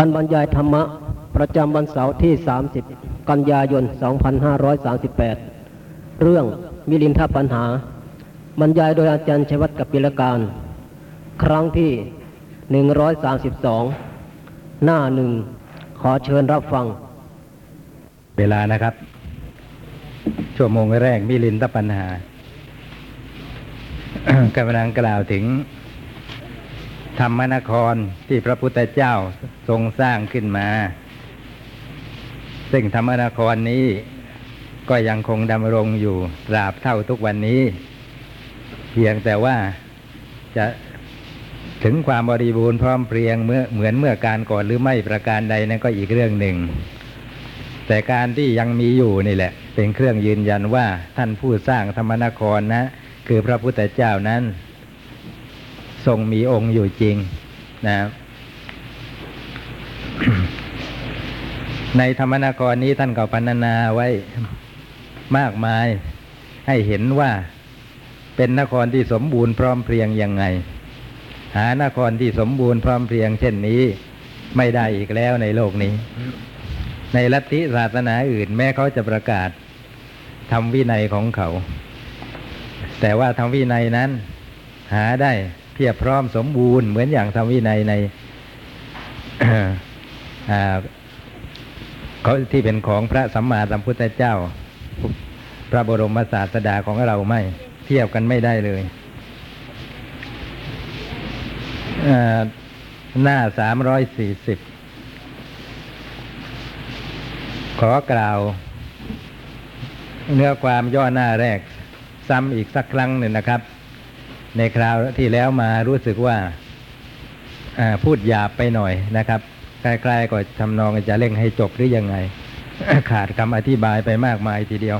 การบรรยายธรรมะ ประจำวันเสาร์ที่ 30 กันยายน 2538 เรื่องมิลินทปัญหา บรรยายโดยอาจารย์ชัยวัฒน์กับปิลการ ครั้งที่ 132 หน้าหนึ่ง ขอเชิญรับฟัง เวลานะครับ ชั่วโมงแรกมิลินทปัญหากำลังกล่าวถึง ธรรมนครที่พระพุทธเจ้าทรงสร้างขึ้นมา ซึ่งธรรมนครนี้ก็ยังคงดำรงอยู่ตราบเท่าทุกวันนี้ เพียงแต่ว่าจะถึงความบริบูรณ์พร้อมเพรียงเมื่อเหมือนเมื่อการก่อนหรือไม่ประการใดนั่นก็อีกเรื่องหนึ่ง แต่การที่ยังมีอยู่นี่แหละ เป็นเครื่องยืนยันว่าท่านผู้สร้างธรรมนครนะ คือพระพุทธเจ้านั้น ทรงมีองค์อยู่จริงนะในธรรมนครนี้ท่านก็พรรณนาไว้มากมายให้เห็นว่าเป็นนครที่สมบูรณ์พร้อมเพรียงยังไง หานครที่สมบูรณ์พร้อมเพรียง เช่นนี้ไม่ได้อีกแล้วในโลกนี้ ในลัทธิศาสนาอื่น แม้เขาจะประกาศทำวินัยของเขา แต่ว่าทำวินัยนั้น หาได้ พียบพร้อมสมบูรณ์เหมือนอย่างทำวินัยในเขาที่เป็นของพระสัมมาสัมพุทธเจ้า พระบรมศาสดาของเราไม่เทียบกันไม่ได้เลยหน้าสามร้อยสี่สิบขอกล่าว เนื้อความย่อหน้าแรก ซ้ำอีกสักครั้งหนึ่งนะครับ ในคราวที่แล้วมารู้สึกว่าพูดหยาบไปหน่อยนะครับใกล้ๆก็ทำนองจะเร่งให้จบหรือยังไง ขาดคำอธิบายไปมากมายทีเดียว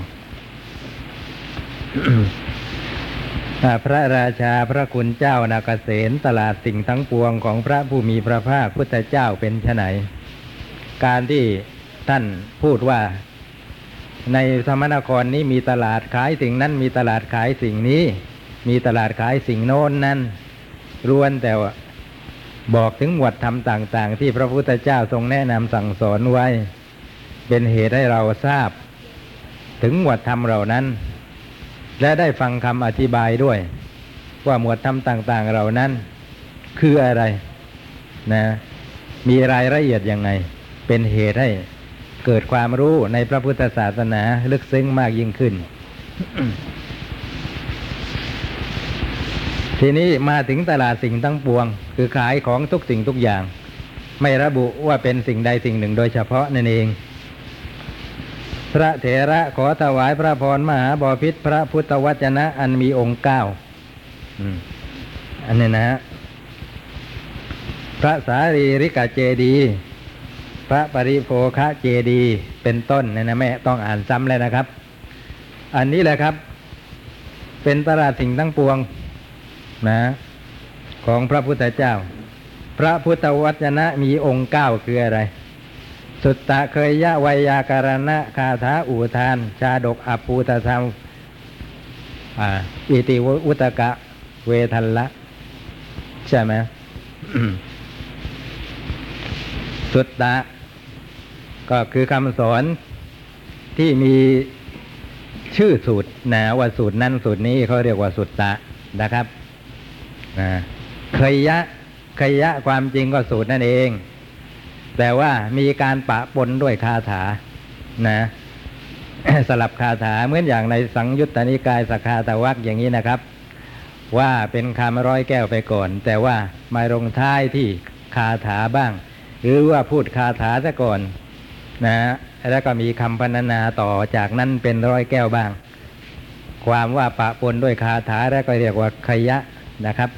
พระราชาพระคุณเจ้านาเกษตตลาดสิ่งทั้งปวงของพระผู้มีพระภาคพุทธเจ้าเป็นไฉนการที่ท่านพูดว่าในธรรมนครนี้มีตลาดขายสิ่งนั้นมีตลาดขายสิ่งนี้ มีตลาดขายสิ่งโน้นนั้นรวนแต่ว่าบอกถึงหมวดธรรมต่าง ๆ ที่พระพุทธเจ้าทรงแนะนำสั่งสอนไว้ เป็นเหตุให้เราทราบ ถึงหมวดธรรมเหล่านั้น และได้ฟังคำอธิบายด้วย ว่าหมวดธรรมต่าง ๆ เหล่านั้น คืออะไรนะ มีรายละเอียดยังไง เป็นเหตุให้เกิดความรู้ในพระพุทธศาสนาลึกซึ้งมากยิ่งขึ้น ทีนี้มาถึงตลาดสิ่งทั้งปวง คือขายของทุกสิ่งทุกอย่าง ไม่ระบุว่าเป็นสิ่งใดสิ่งหนึ่งโดยเฉพาะนั่นเอง พระเถระขอถวายพระพรมหาบอพิษพระพุทธวจนะ อันมีองค์เก้าวอันนี้นะฮะพระสารีริกาเจดี พระปริโภคะเจดี เป็นต้นนี่นะแม่ต้องอ่านซ้ำเลยนะครับ อันนี้แหละครับ เป็นตลาดสิ่งทั้งปวง นะของพระพุทธเจ้า พระพุทธวจนะมีองค์เก้าคืออะไร สุตตะเคยยะไวยาการณะคาถาอูทาน ชาดกอภูตธรรมอิติวุตกะเวทันละ ใช่ไหมสุตตะ ก็คือคำสอนที่มีชื่อสูตรนะว่าสูตรนั้นสูตรนี้เขาเรียกว่าสุตตะนะครับ เคยยะเคยยะความจริงก็สูตรนั่นเอง แต่ว่ามีการปะปนด้วยคาถา นะสลับคาถาเหมือนอย่างในสังยุตตนิกายสกคาตวักอย่างนี้นะครับ ว่าเป็นคำร้อยแก้วไปก่อน แต่ว่ามาลงท้ายที่คาถาบ้าง หรือว่าพูดคาถาซะก่อน นะแล้วก็มีคำพรรณนาต่อจากนั้นเป็นร้อยแก้วบ้าง ความว่าปะปนด้วยคาถาแล้วก็เรียกว่าขยะนะครับ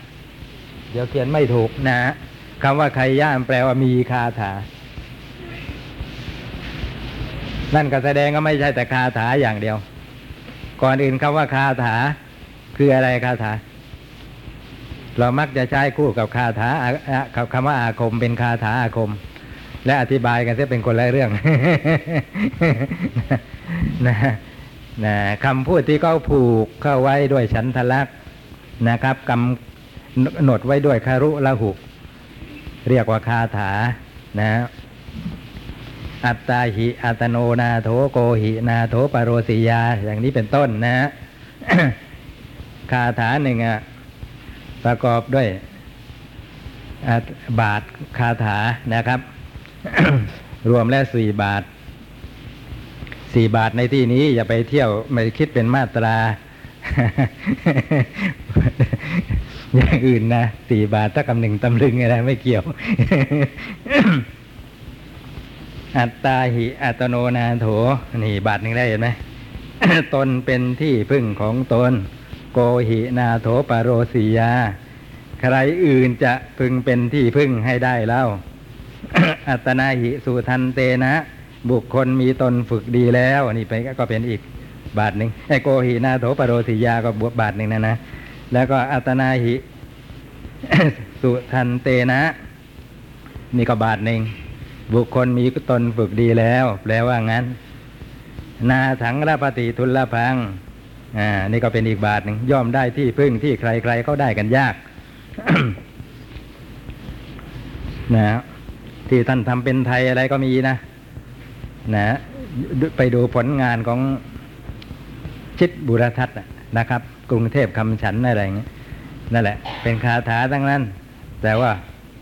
เดี๋ยวเขียนไม่ถูกนะคำว่าขยะมันแปลว่ามีคาถา นั่นก็แสดงก็ไม่ใช่แต่คาถาอย่างเดียว ก่อนอื่นคำว่าคาถา คืออะไรคาถา เรามักจะใช้คู่กับคาถากับคำว่าอาคมเป็นคาถาอาคม และอธิบายกันจะเป็นคนละเรื่องนะนะคำพูดที่เขาผูกเข้าไว้ด้วยฉันทลักษณ์นะครับกำ หนดไว้ด้วยคารุละหุเรียกว่าคาถานะ อัตตาหิอัตโนนาโถโกหินาโถปโรสิยา อย่างนี้เป็นต้นนะคาถาหนึ่งอะประกอบด้วยบาทคาถานะครับ รวมแล้วสี่บาทสี่บาทในที่นี้อย่าไปเที่ยวไม่คิดเป็นมาตรา อย่างอื่นนะสี่บาทถ้าคำหนึ่งตำลึงอะไรไม่เกี่ยว อัตตาหิอัตโนนาโถ นี่บาทหนึ่งได้เห็นไหมตนเป็นที่พึ่งของตน โกหินาโถปโรสียา ใครอื่นจะพึงเป็นที่พึ่งให้ได้เล่า อัตนาหิสุทันเตนะ บุคคลมีตนฝึกดีแล้ว นี่ไปก็เป็นอีกบาทหนึ่งไอโกหินาโถปโรสียาก็บวกบาทหนึ่งนะนะ แล้วก็อัตนาหิ สุทันเตนะ นี่ก็บาทหนึ่ง บุคคลมีตนฝึกดีแล้ว แปลว่างั้น นาถังราปฏิทุลพัง อ่า นี่ก็เป็นอีกบาทหนึ่งย่อมได้ที่พึ่งที่ใครๆเขาได้กันยากนะที่ท่านทำเป็นไทยอะไรก็มีนะ นะไปดูผลงานของชิดบุรทัศน์นะครับ กรุงเทพคำฉันอะไรอย่างเงี้ยนั่นแหละ เป็นคาถาทั้งนั้น แต่ว่า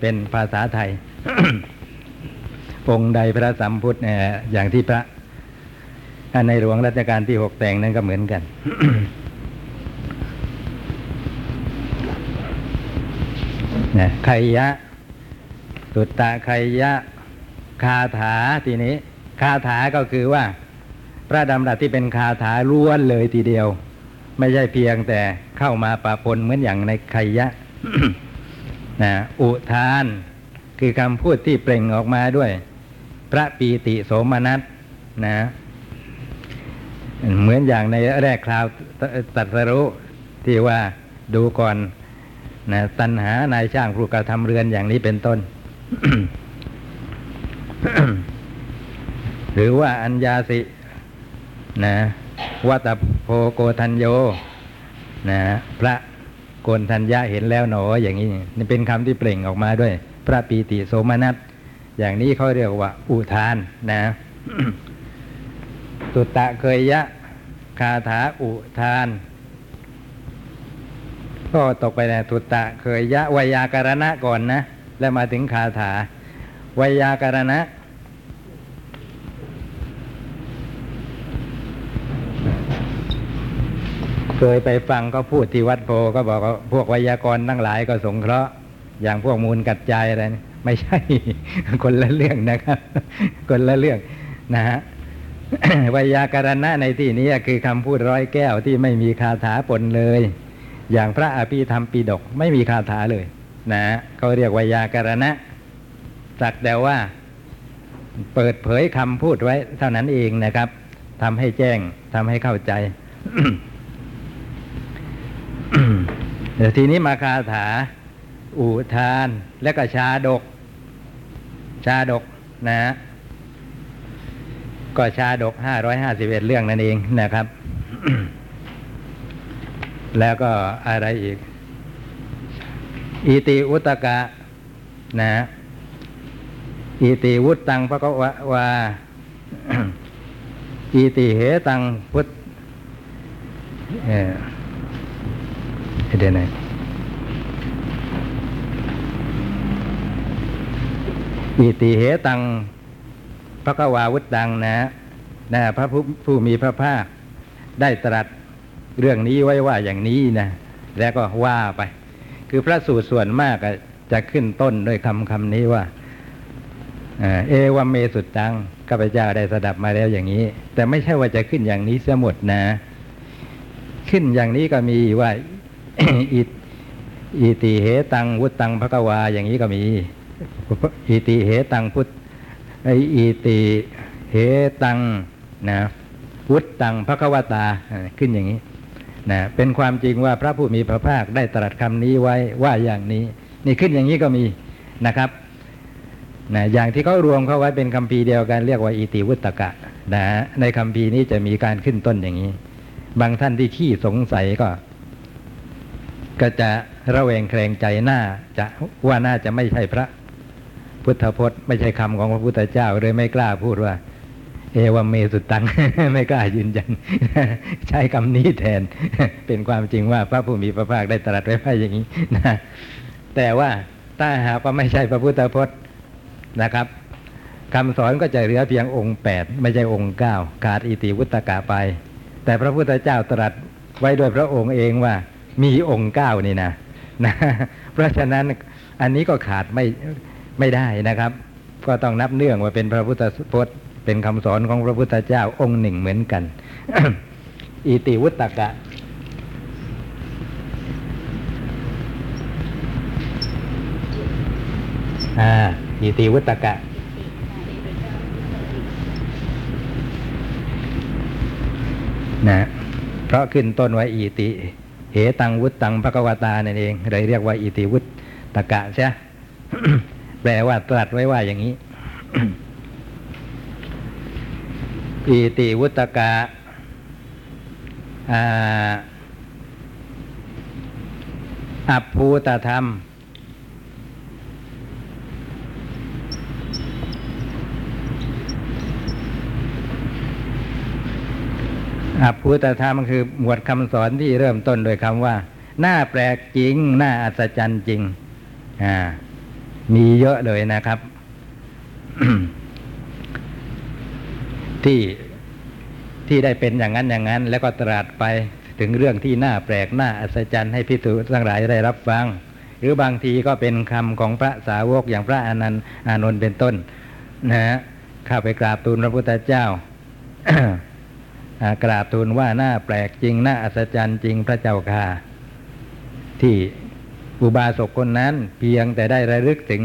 เป็นภาษาไทย องค์ใดพระสัมพุทธเนี่ยอย่างที่พระอันในหลวงรัชกาลที่หกแต่งนั้นก็เหมือนกันนะไคยะ สุตตะไคยะ คาถาทีนี้ คาถาก็คือว่า พระดำรัสที่เป็นคาถาล้วนเลยทีเดียว ไม่ใช่เพียงแต่เข้ามาปะปนเหมือนอย่างในไคยะนะอุทาน คือคำพูดที่เปล่งออกมาด้วย พระปีติโสมนัสนะเหมือนอย่างในแรกคราวตัสรุที่ว่าดูก่อนนะตัณหานายช่างผู้กระทำเรือนอย่างนี้เป็นต้น หรือว่าอัญญาสินะ วัตโพโกทัญโยนะพระโกนทัญญาเห็นแล้วหนออย่างนี้นี่เป็นคำที่เปล่งออกมาด้วย พระปีติโสมนัสอย่างนี้เขาเรียกว่า อุทานนะสุตตะเคยยะคาถาอุทาน ก็ตกไปในสุตตะเคยยะวยาการณะก่อนนะ แล้วมาถึงคาถาวยาการณะ เคยไปฟังก็พูดที่วัดโพก็บอกว่าพวกไวยากรณ์ทั้งหลายก็สงเคราะห์ อย่างพวกมูลกัดใจอะไรนี่ไม่ใช่ คนละเรื่องนะครับ คนละเรื่องนะฮะวยากรณะในที่นี้คือคำพูดร้อยแก้วที่ไม่มีคาถาปนเลย อย่างพระอภิธรรมปีดกไม่มีคาถาเลยนะเขาเรียกวยากรณะสักแต่ว่า เปิดเผยคำพูดไว้ เท่านั้นเองนะครับทำให้แจ้งทำให้เข้าใจ เดี๋ยวทีนี้มาคาถา อุทานและก็ชาดก ชาดกนะฮะก็ชาดกห้าร้อยห้าสิบเอ็ดเรื่องนั่นเองนะครับ แล้วก็อะไรอีก อิติอุตกะนะอิติวุตตังพระกวะวาอิติเหตังพุทธ เอ่อเดี๋ยวนะอิติเหตังพระกวาวุตตังนะนะพระผู้มีพระภาคได้ตรัสเรื่องนี้ไว้ว่าอย่างนี้นะ แล้วก็ว่าไป คือพระสูตรส่วนมากจะขึ้นต้นด้วยคำคำนี้ว่า เอวัมเมสุดตังข้าพเจ้าได้สดับมาแล้วอย่างนี้ แต่ไม่ใช่ว่าจะขึ้นอย่างนี้เสียหมดนะ ขึ้นอย่างนี้ก็มีว่า อิติเหตังวุตตังพระกวาอย่างนี้ก็มี อิติเหตังพุทธอิติเหตังนะวุตตังพระกวตาขึ้นอย่างนี้นะเป็นความจริงว่าพระผู้มีพระภาคได้ตรัสคำนี้ไว้ว่าอย่างนี้ นี่ขึ้นอย่างนี้ก็มีนะครับนะอย่างที่เขารวมเข้าไว้เป็นคำพีเดียวกันเรียกว่าอิติวุตกะนะในคำพีนี้จะมีการขึ้นต้นอย่างนี้ บางท่านที่ขี้สงสัยก็ ก็จะระแวงแคลงใจหน้าจะว่าน่าจะไม่ใช่พระ พุทธพจน์ไม่ใช่คำของพระพุทธเจ้าเลยไม่กล้าพูดว่า เอวเมสุตัง ไม่กล้ายืนยัน ใช้คำนี้แทน เป็นความจริงว่าพระผู้มีพระภาคได้ตรัสไว้ว่าอย่างนี้นะแต่ว่าถ้าหากว่าไม่ใช่พระพุทธพจน์นะครับคำสอนก็จะเหลือเพียงองค์แปดไม่ใช่องค์เก้าขาดอิติวุตกะไป แต่พระพุทธเจ้าตรัสไว้โดยพระองค์เองว่า มีองค์เก้านี่นะนะ เพราะฉะนั้นอันนี้ก็ขาดไม่ไม่ได้นะครับ ก็ต้องนับเนื่องว่าเป็นพระพุทธพจน์ เป็นคำสอนของพระพุทธเจ้าองค์หนึ่งเหมือนกัน อิติวุตกะอ่าอิติวุตกะนะเพราะขึ้นต้นไว้อิติ เหตังวุตตังภควตานั่นเองเลยเรียกว่าอิติวุตตะกะใช่แปลว่าตรัสไว้ว่าอย่างนี้อิติวุตกะอ่าอัปภูตธรรม อภูตธรรมคือหมวดคำสอนที่เริ่มต้นโดยคำว่าน่าแปลกจริงน่าอัศจรรย์จริง อ่า มีเยอะเลยนะครับ ที่ที่ได้เป็นอย่างนั้นอย่างนั้น แล้วก็ตรัสไปถึงเรื่องที่น่าแปลกน่าอัศจรรย์ให้พิสูจน์ทั้งหลายได้รับฟัง หรือบางทีก็เป็นคำของพระสาวกอย่างพระอนันต์อานนท์เป็นต้น นะฮะข้าไปกราบทูลพระพุทธเจ้า กราบทูลว่าหน่าแปลกจริงหน่าอัศจรรย์จริงพระเจ้าค่ะ ที่อุบาสกคนนั้นเพียงแต่ได้ระลึกถึง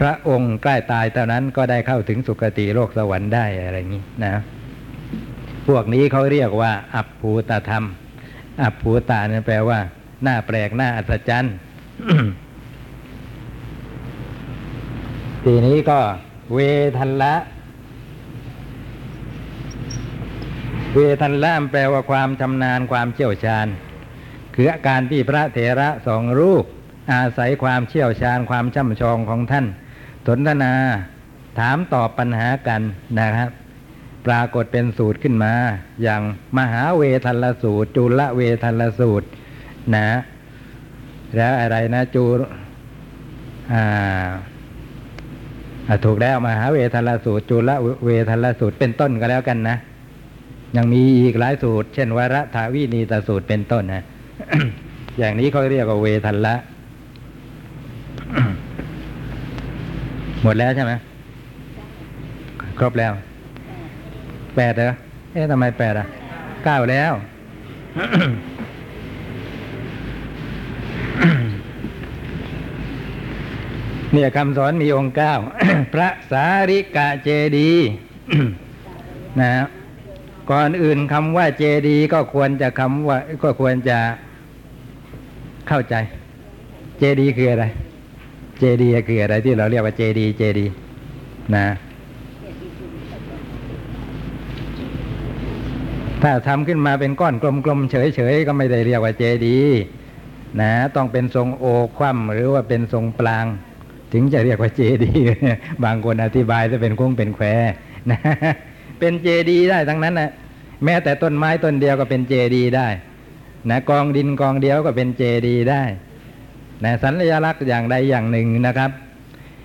พระองค์ใกล้ตายเท่านั้นก็ได้เข้าถึงสุคติโลกสวรรค์ได้อะไรอย่างนี้นะ พวกนี้เขาเรียกว่า อัปภูตธรรม อัปภูตานี่แปลว่า หน่าแปลกหน่าอัศจรรย์ทีนี้ก็เวทันละ เวทันละแปลว่าความชำนาญความเชี่ยวชาญ คืออาการที่พระเถระสองรูป อาศัยความเชี่ยวชาญความช่ำชองของท่าน สนทนาถามตอบปัญหากันนะครับ ปรากฏเป็นสูตรขึ้นมา อย่างมหาเวทันละสูตร จุลเวทันละสูตรนะ แล้วอะไรนะจูอ่าถูกแล้วมหาเวทันละสูตรจุลเวทันละสูตรเป็นต้นก็แล้วกันนะ ยังมีอีกหลายสูตร เช่นวรถาวินีตสูตรเป็นต้นนะอย่างนี้เขาเรียกว่าเวทันละ หมดแล้วใช่ไหมครบแล้วแปดเหรอเอ๊ะทำไมแปดอะเก้าแล้วเนี่ยคำสอนมีองค์เก้า พระสาริกะเจดีนะฮะ ก่อนอื่นคำว่าเจดีก็ควรจะคำว่าก็ควรจะเข้าใจ เจดีคืออะไร เจดีคืออะไรที่เราเรียกว่าเจดีเจดีนะถ้าทำขึ้นมาเป็นก้อนกลมๆเฉยๆก็ไม่ได้เรียกว่าเจดีนะต้องเป็นทรงโอคว่ำหรือว่าเป็นทรงปลาง ถึงจะเรียกว่าเจดี บางคนอธิบายจะเป็นคงเป็นแควนะ เป็นเจดีได้ทั้งนั้นนะแม้แต่ต้นไม้ต้นเดียวก็เป็นเจดีได้นะกองดินกองเดียวก็เป็นเจดีได้นะสัญลักษณ์อย่างใดอย่างหนึ่งนะครับ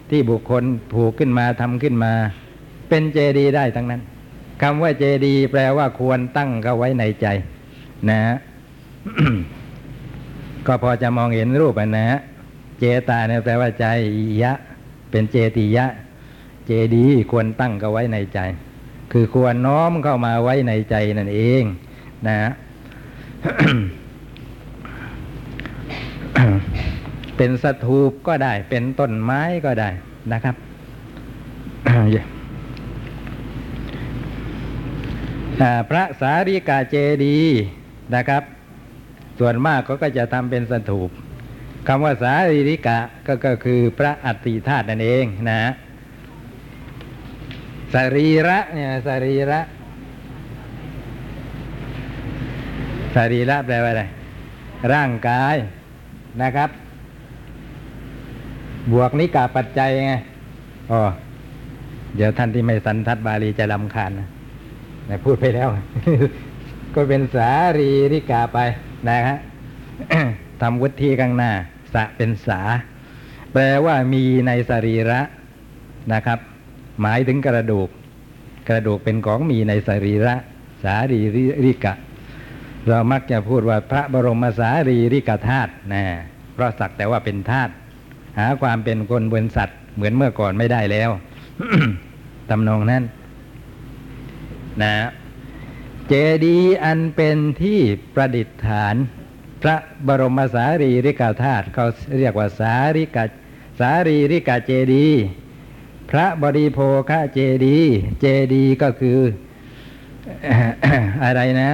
ที่บุคคลผูกขึ้นมาทำขึ้นมา เป็นเจดีได้ทั้งนั้นคำว่าเจดี แปลว่าควรตั้งเขาไว้ในใจ นะก็พอจะมองเห็นรูปอะนะเจตาเนี่ยแปลว่าใจยะ เป็นเจติยะ เจดี ควรตั้งเขาไว้ในใจ คือควรน้อมเข้ามาไว้ในใจนั่นเองนะเป็นสถูปก็ได้ เป็นต้นไม้ก็ได้นะครับ พระสารีกาเจดีนะครับ ส่วนมากเขาก็จะทำเป็นสถูปคำว่าสารีริกะก็ก็คือพระอัฐิธาตุนั่นเองนะฮะ สรีระเนี่ยสรีระสรีระแปลว่าอะไร ร่างกายนะครับ บวกนิกาปัจจัยไงอ๋อเดี๋ยวท่านที่ไม่สันทัดบาลีจะลำคาญนะนะพูดไปแล้ว ก็เป็นสารีริกาไปนะฮะทำวุฒิข้างหน้า สะเป็นสา แปลว่ามีในสรีระนะครับ หมายถึงกระดูก กระดูกเป็นของมีในสรีระสารีริกะ เรามักจะพูดว่าพระบรมสารีริกธาตุนะเพราะสักแต่ว่าเป็นธาตุหาความเป็นคนบนสัตว์ เหมือนเมื่อก่อนไม่ได้แล้วตำนองนั้น นะเจดีย์อันเป็นที่ประดิษฐาน พระบรมสารีริกธาตุเขาเรียกว่าสาริกาสารีริกาเจดีย์ พระบริโภคเจดี เจดีก็คืออะไรนะ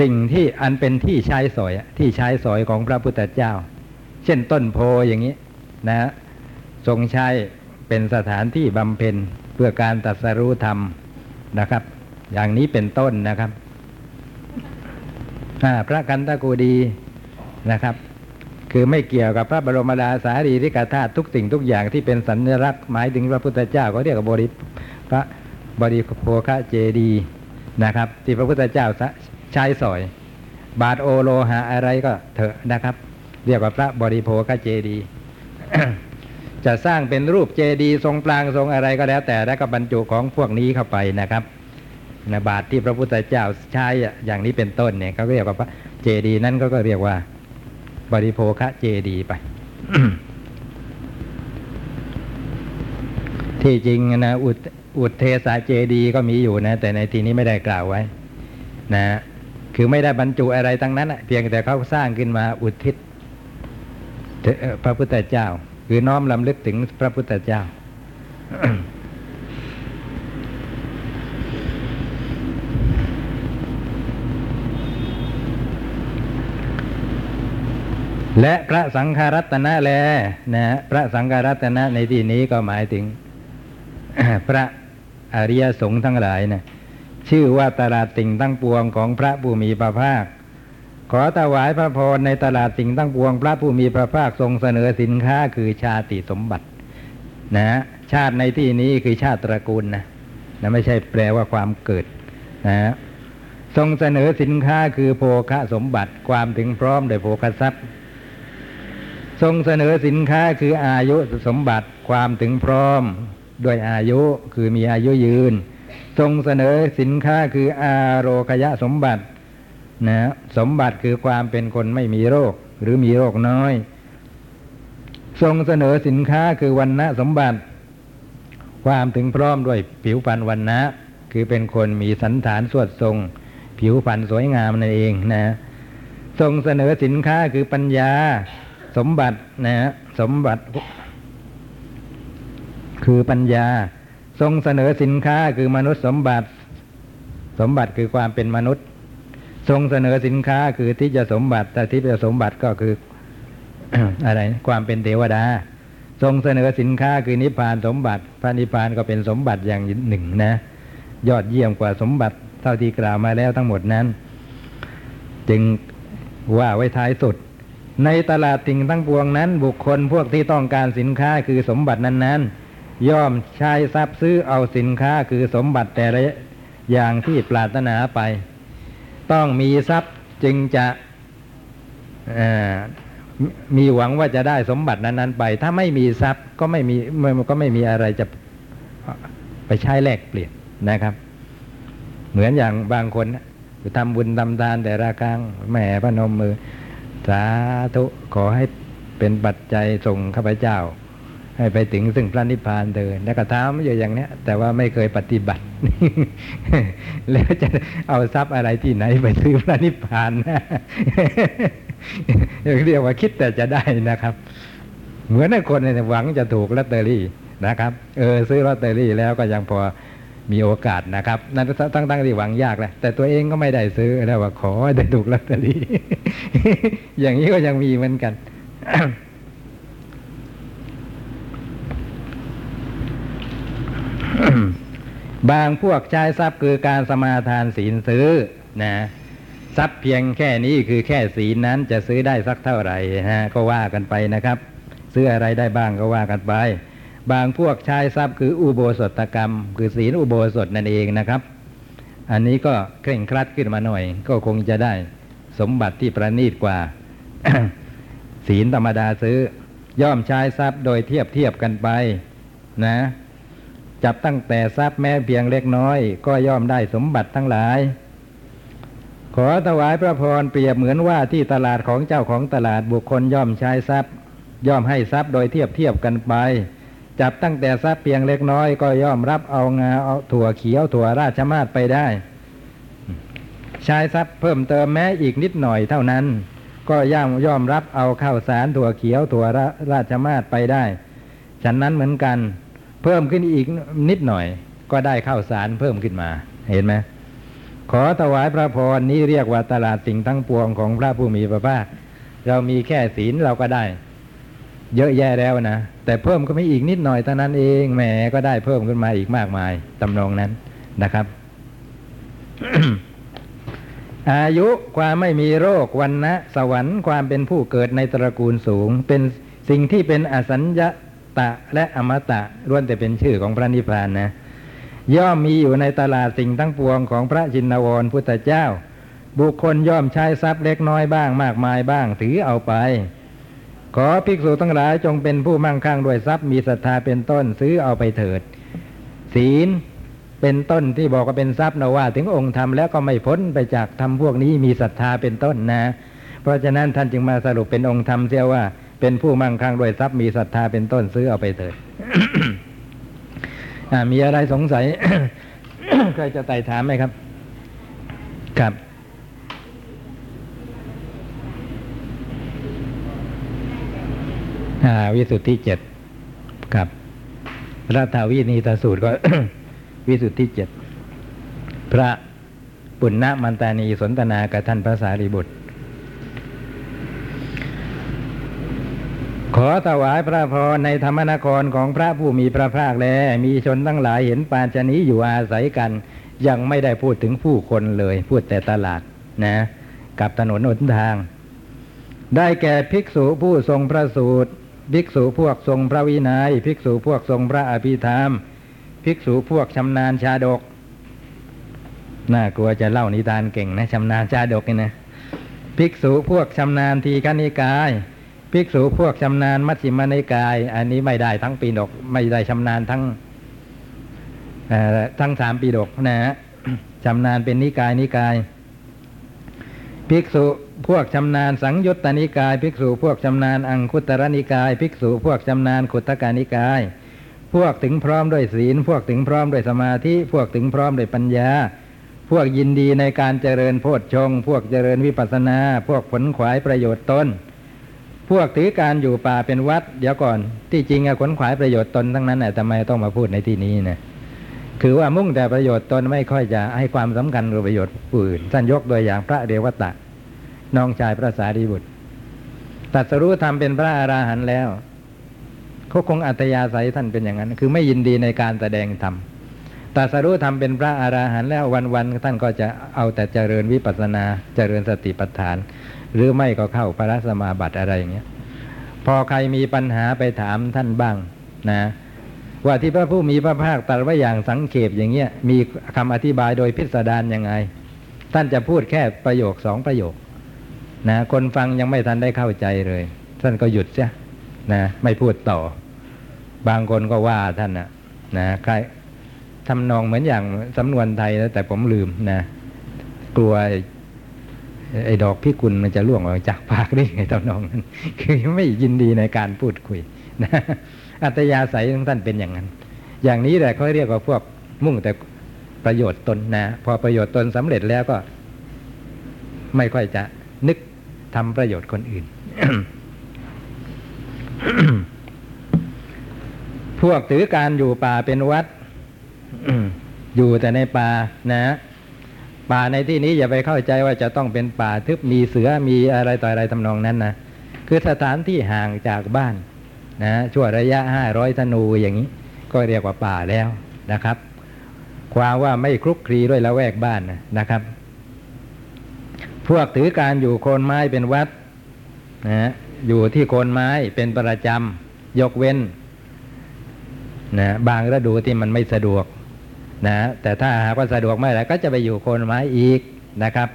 สิ่งที่อันเป็นที่ใช้สอยอะที่ใช้สอยของพระพุทธเจ้า เช่นต้นโพอย่างนี้นะทรงใช้เป็นสถานที่บำเพ็ญเพื่อการตรัสรู้ธรรมนะครับ อย่างนี้เป็นต้นนะครับพระกันตะกูดีนะครับ คือไม่เกี่ยวกับพระบรมดาสารีริกธาตุทุกสิ่งทุกอย่างที่เป็นสัญลักษณ์หมายถึงพระพุทธเจ้าก็เรียกว่าบริพระบริโภคเจดีย์นะครับ ที่พระพุทธเจ้าใช้สอย บาทโอโลหะอะไรก็เถอะนะครับ เรียกว่าพระบริโภคเจดีย์จะสร้างเป็นรูปเจดีย์ทรงปรางทรงอะไรก็แล้ว แต่แล้วก็บรรจุของพวกนี้เข้าไปนะครับนะบาทที่พระพุทธเจ้าใช้อะอย่างนี้เป็นต้นเนี่ยเขาเรียกว่าพระเจดีย์นั่นก็เรียกว่า บริโภคะเจดีไป ที่จริงนะอุอุเทสาเจดีก็มีอยู่นะ แต่ในที่นี้ไม่ได้กล่าวไว้ นะคือไม่ได้บรรจุอะไรทั้งนั้นเพียงแต่เขาสร้างขึ้นมาอุทิศพระพุทธเจ้า คือน้อมลำลึกถึงพระพุทธเจ้า และพระสังฆรัตนะแลนะพระสังฆรัตนะในที่นี้ก็หมายถึง พระอริยสงฆ์ทั้งหลายนะชื่อว่าตลาดสิ่งตั้งปวงของพระผู้มีพระภาค ขอถวายพระพรในตลาดสิ่งตั้งปวง พระผู้มีพระภาคทรงเสนอสินค้าคือชาติสมบัติ นะชาติในที่นี้คือชาติตระกูลนะนะไม่ใช่แปลว่าความเกิดนะทรงเสนอสินค้าคือโภคะสมบัติความถึงพร้อมโดยโภคทรัพย์ ทรงเสนอสินค้าคืออายุสมบัติความถึงพร้อมด้วยอายุคือมีอายุยืน ทรงเสนอสินค้าคืออาโรคยะสมบัตินะสมบัติคือความเป็นคนไม่มีโรคหรือมีโรคน้อย ทรงเสนอสินค้าคือวันนะสมบัติ ความถึงพร้อมด้วยผิวพรรณวันนะคือเป็นคนมีสันฐานสวดทรง ผิวพรรณสวยงามนั่นเองนะ ทรงเสนอสินค้าคือปัญญา สมบัตินะฮะสมบัติ คือปัญญา ทรงเสนอสินค้าคือมนุษย์สมบัติ สมบัติคือความเป็นมนุษย์ ทรงเสนอสินค้าคือที่จะสมบัติ แต่ที่จะสมบัติก็คืออะไร ความเป็นเทวดา ทรงเสนอสินค้าคือนิพพานสมบัติ พระนิพพานก็เป็นสมบัติอย่างหนึ่งนะ ยอดเยี่ยมกว่าสมบัติเท่าที่กล่าวมาแล้วทั้งหมดนั้น จึงว่าไว้ท้ายสุด ในตลาดสิ่งทั้งปวงนั้น บุคคลพวกที่ต้องการสินค้าคือสมบัตินั้นๆ ย่อมใช้ทรัพย์ซื้อเอาสินค้าคือสมบัติแต่ละอย่างที่ปรารถนาไป ต้องมีทรัพย์จึงจะมีหวังว่าจะได้สมบัตินั้นๆไป ถ้าไม่มีทรัพย์ก็ไม่มีมันก็ไม่มีอะไรจะไปใช้แลกเปลี่ยนนะครับ เหมือนอย่างบางคนทำบุญทำทานแต่ละครั้งแหมพนมมือ สาธุขอให้เป็นปัจจัยส่งข้าพเจ้า ให้ไปถึงซึ่งพระนิพพานเดินแล้วก็ถามอยู่อย่างเนี้ย แต่ว่าไม่เคยปฏิบัติ แล้วจะเอาทรัพย์อะไรที่ไหนไปซื้อพระนิพพานนะเรียกว่าคิดแต่จะได้นะครับ เหมือนคนหวังจะถูกลอตเตอรี่นะครับ เออซื้อลอตเตอรี่แล้วก็ยังพอ มีโอกาสนะครับ นั่นตั้งตั้งที่หวังยากแหละแต่ตัวเองก็ไม่ได้ซื้อแล้วว่าขอได้ถูกลอตเตอรี่อย่างนี้ก็ยังมีเหมือนกัน บางพวกใช้ทรัพย์คือการสมาทานศีลซื้อนะทรัพย์เพียงแค่นี้คือแค่ศีลนั้นจะซื้อได้สักเท่าไหร่นะก็ว่ากันไปนะครับ ซื้ออะไรได้บ้างก็ว่ากันไป บางพวกใช้ทรัพย์คืออุโบสถกรรม คือศีลอุโบสถนั่นเองนะครับ อันนี้ก็เคร่งครัดขึ้นมาหน่อย ก็คงจะได้สมบัติที่ประณีตกว่า ศีลธรรมดาซื้อย่อมใช้ทรัพย์โดยเทียบเทียบกันไปนะ จับตั้งแต่ทรัพย์แม้เพียงเล็กน้อย ก็ย่อมได้สมบัติทั้งหลาย ขอถวายพระพรเปรียบเหมือนว่าที่ตลาดของเจ้าของตลาดบุคคลย่อมใช้ทรัพย์ ย่อมให้ทรัพย์โดยเทียบเทียบกันไป จับตั้งแต่ทรัพย์เพียงเล็กน้อยก็ย่อมรับเอางาเอาถั่วเขียวถั่วราชมาศไปได้ ใช้ทรัพย์เพิ่มเติมแม้อีกนิดหน่อยเท่านั้น ก็ย่อมย่อมรับเอาข้าวสารถั่วเขียวถั่วราราชมาศไปได้ ฉันนั้นเหมือนกัน เพิ่มขึ้นอีกนิดหน่อย ก็ได้ข้าวสารเพิ่มขึ้นมา เห็นไหมขอถวายพระพรนี้เรียกว่าตลาดสิ่งทั้งปวงของพระผู้มีพระภาคเรามีแค่ศีลเราก็ได้ เยอะแยะแล้วนะ แต่เพิ่มก็ไม่อีกนิดหน่อยเท่านั้นเองแหมก็ได้เพิ่มขึ้นมาอีกมากมายตำนองนั้นนะครับ อายุความไม่มีโรควันนะสวรรค์ความเป็นผู้เกิดในตระกูลสูง เป็นสิ่งที่เป็นอสัญญตะและอมตะล้วนแต่เป็นชื่อของพระนิพพานนะย่อมมีอยู่ในตลาดสิ่งทั้งปวงของพระจินวรพุทธเจ้า บุคคลย่อมใช้ทรัพย์เล็กน้อยบ้างมากมายบ้างถือเอาไป ขอภิกษุทั้งหลายจงเป็นผู้มั่งคั่งด้วยทรัพย์มีศรัทธาเป็นต้นซื้อเอาไปเถิด ศีลเป็นต้นที่บอกว่าเป็นทรัพย์นะว่า ถึงองค์ธรรมแล้วก็ไม่พ้นไปจากธรรมพวกนี้มีศรัทธาเป็นต้นนะ เพราะฉะนั้นท่านจึงมาสรุปเป็นองค์ธรรมเสียว่า เป็นผู้มั่งคั่งด้วยทรัพย์มีศรัทธาเป็นต้นซื้อเอาไปเถิดมีอะไรสงสัยใครจะไต่ถามไหมครับ ครับ อ่า วิสุทธิเจ็ดครับรัฐาวินีตสูตรก็ วิสุทธิเจ็ดพระปุณณมันตานีสนทนากับท่านพระสารีบุตร ขอถวายพระพรในธรรมนครของพระผู้มีพระภาคแลมีชนทั้งหลายเห็นปานชนี้อยู่อาศัยกัน ยังไม่ได้พูดถึงผู้คนเลย พูดแต่ตลาดนะ กับถนนหนทาง ได้แก่ภิกษุผู้ทรงพระสูตร ภิกษุพวกทรงพระวินยัย ภิกษุพวกทรงพระอภิธรรม ภิกษุพวกชำนาญชาดก น่ากลัวจะเล่านิทานเก่งนะชำนาญชาดกนี่นะ ภิกษุพวกชำนาญทีคณิกาย ภิกษุพวกชำนาญมัชฌิมานิกาย อันนี้ไม่ได้ทั้งปีดก ไม่ได้ชำนาญทั้งทั้งสามปีดกนะฮะชำนาญเป็นนิกายนิกาย ภิกษุ พวกชำนาญสังยุตตนิกายภิกษุ พวกชำนาญอังคุตรนิกายภิกษุ พวกชำนาญขุตกานิกาย พวกถึงพร้อมด้วยศีล พวกถึงพร้อมด้วยสมาธิ พวกถึงพร้อมด้วยปัญญา พวกยินดีในการเจริญโพชฌงพวกเจริญวิปัสนา พวกผลขวายประโยชน์ตนพวกถือการอยู่ป่าเป็นวัด เดี๋ยวก่อน ที่จริงอะขนขวายประโยชน์ตนทั้งนั้นน่ะทำไมต้องมาพูดในที่นี้นะคือว่ามุ่งแต่ประโยชน์ตนไม่ค่อยจะให้ความสำคัญกับประโยชน์อื่นท่านยกตัวอย่างพระเดวตะ น้องชายพระสารีบุตรตรัสรู้ธรรมเป็นพระอราหันต์แล้วเขาคงอัตยาศัยท่านเป็นอย่างนั้น คือไม่ยินดีในการแสดงธรรมตรัสรู้ธรรมเป็นพระอราหันต์แล้ววันๆท่านก็จะเอาแต่เจริญวิปัสนาเจริญสติปัฏฐาน หรือไม่ก็เข้าพระสมาบัติอะไรอย่างเงี้ยพอใครมีปัญหาไปถามท่านบ้างนะว่าที่พระผู้มีพระภาคตรัสไว้อย่างสังเขปอย่างเงี้ยมีคำอธิบายโดยพิสดารยังไง ท่านจะพูดแค่ประโยคสองประโยค นะคนฟังยังไม่ทันได้เข้าใจเลย ท่านก็หยุดเสียนะไม่พูดต่อ บางคนก็ว่าท่านนะนะใครทำนองเหมือนอย่างสำนวนไทยนะแต่ผมลืมนะ กลัวไอ้ดอกพิกุลมันจะล่วงออกจากปากได้ไงทำนองนั้นคือไม่ยินดีในการพูดคุยนะอัตยาศัยของท่านเป็นอย่างนั้น อย่างนี้แหละเขาเรียกว่าพวกมุ่งแต่ประโยชน์ตนนะ พอประโยชน์ตนสำเร็จแล้วก็ ไม่ค่อยจะนึก ทำประโยชน์คนอื่น พวกถือการอยู่ป่าเป็นวัด อยู่แต่ในป่านะป่าในที่นี้อย่าไปเข้าใจว่าจะต้องเป็นป่าทึบมีเสือมีอะไรต่ออะไรทำนองนั้นนะคือสถานที่ห่างจากบ้านนะชั่วระยะห้าร้อยธนูอย่างนี้ ก็เรียกว่าป่าแล้วนะครับ ความว่าไม่คลุกคลีด้วยละแวกบ้านนะนะครับ พวกถือการอยู่โคนไม้เป็นวัดนะอยู่ที่โคนไม้เป็นประจำยกเว้นนะบางฤดูที่มันไม่สะดวกนะแต่ถ้าหากว่าสะดวกไม่ไรก็จะไปอยู่โคนไม้อีกนะครับ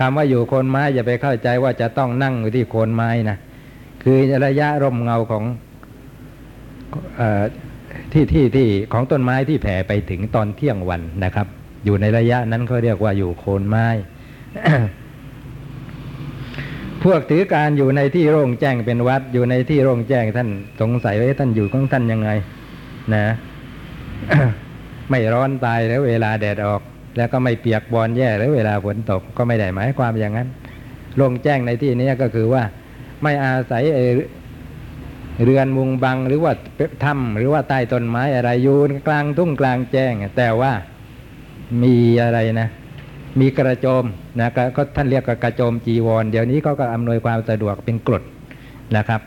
คำว่าอยู่โคนไม้อย่าไปเข้าใจว่าจะต้องนั่งอยู่ที่โคนไม้นะคือระยะร่มเงาของอที่ที่ที่ของต้นไม้ที่แผ่ไปถึงตอนเที่ยงวันนะครับ อยู่ในระยะนั้นเขาเรียกว่าอยู่โคนไม้ พวกถือการอยู่ในที่โล่งแจ้งเป็นวัด อยู่ในที่โล่งแจ้งท่านสงสัยว่าท่านอยู่ของท่านยังไง นะไม่ร้อนตายแล้วเวลาแดดออก แล้วก็ไม่เปียกบอลแย่แล้วเวลาฝนตกก็ไม่ได้หมายความอย่างนั้นโล่งแจ้งในที่นี้ก็คือว่า ไม่อาศัยเรือนมุงบังหรือว่าถ้ำหรือว่าใต้ต้นไม้อะไรอยู่กลางทุ่งกลางแจ้ง แต่ว่ามีอะไรนะ มีกระโจมนะก็ท่านเรียกกระโจมจีวร เดี๋ยวนี้เขาก็อำนวยความสะดวกเป็นกรดนะครับ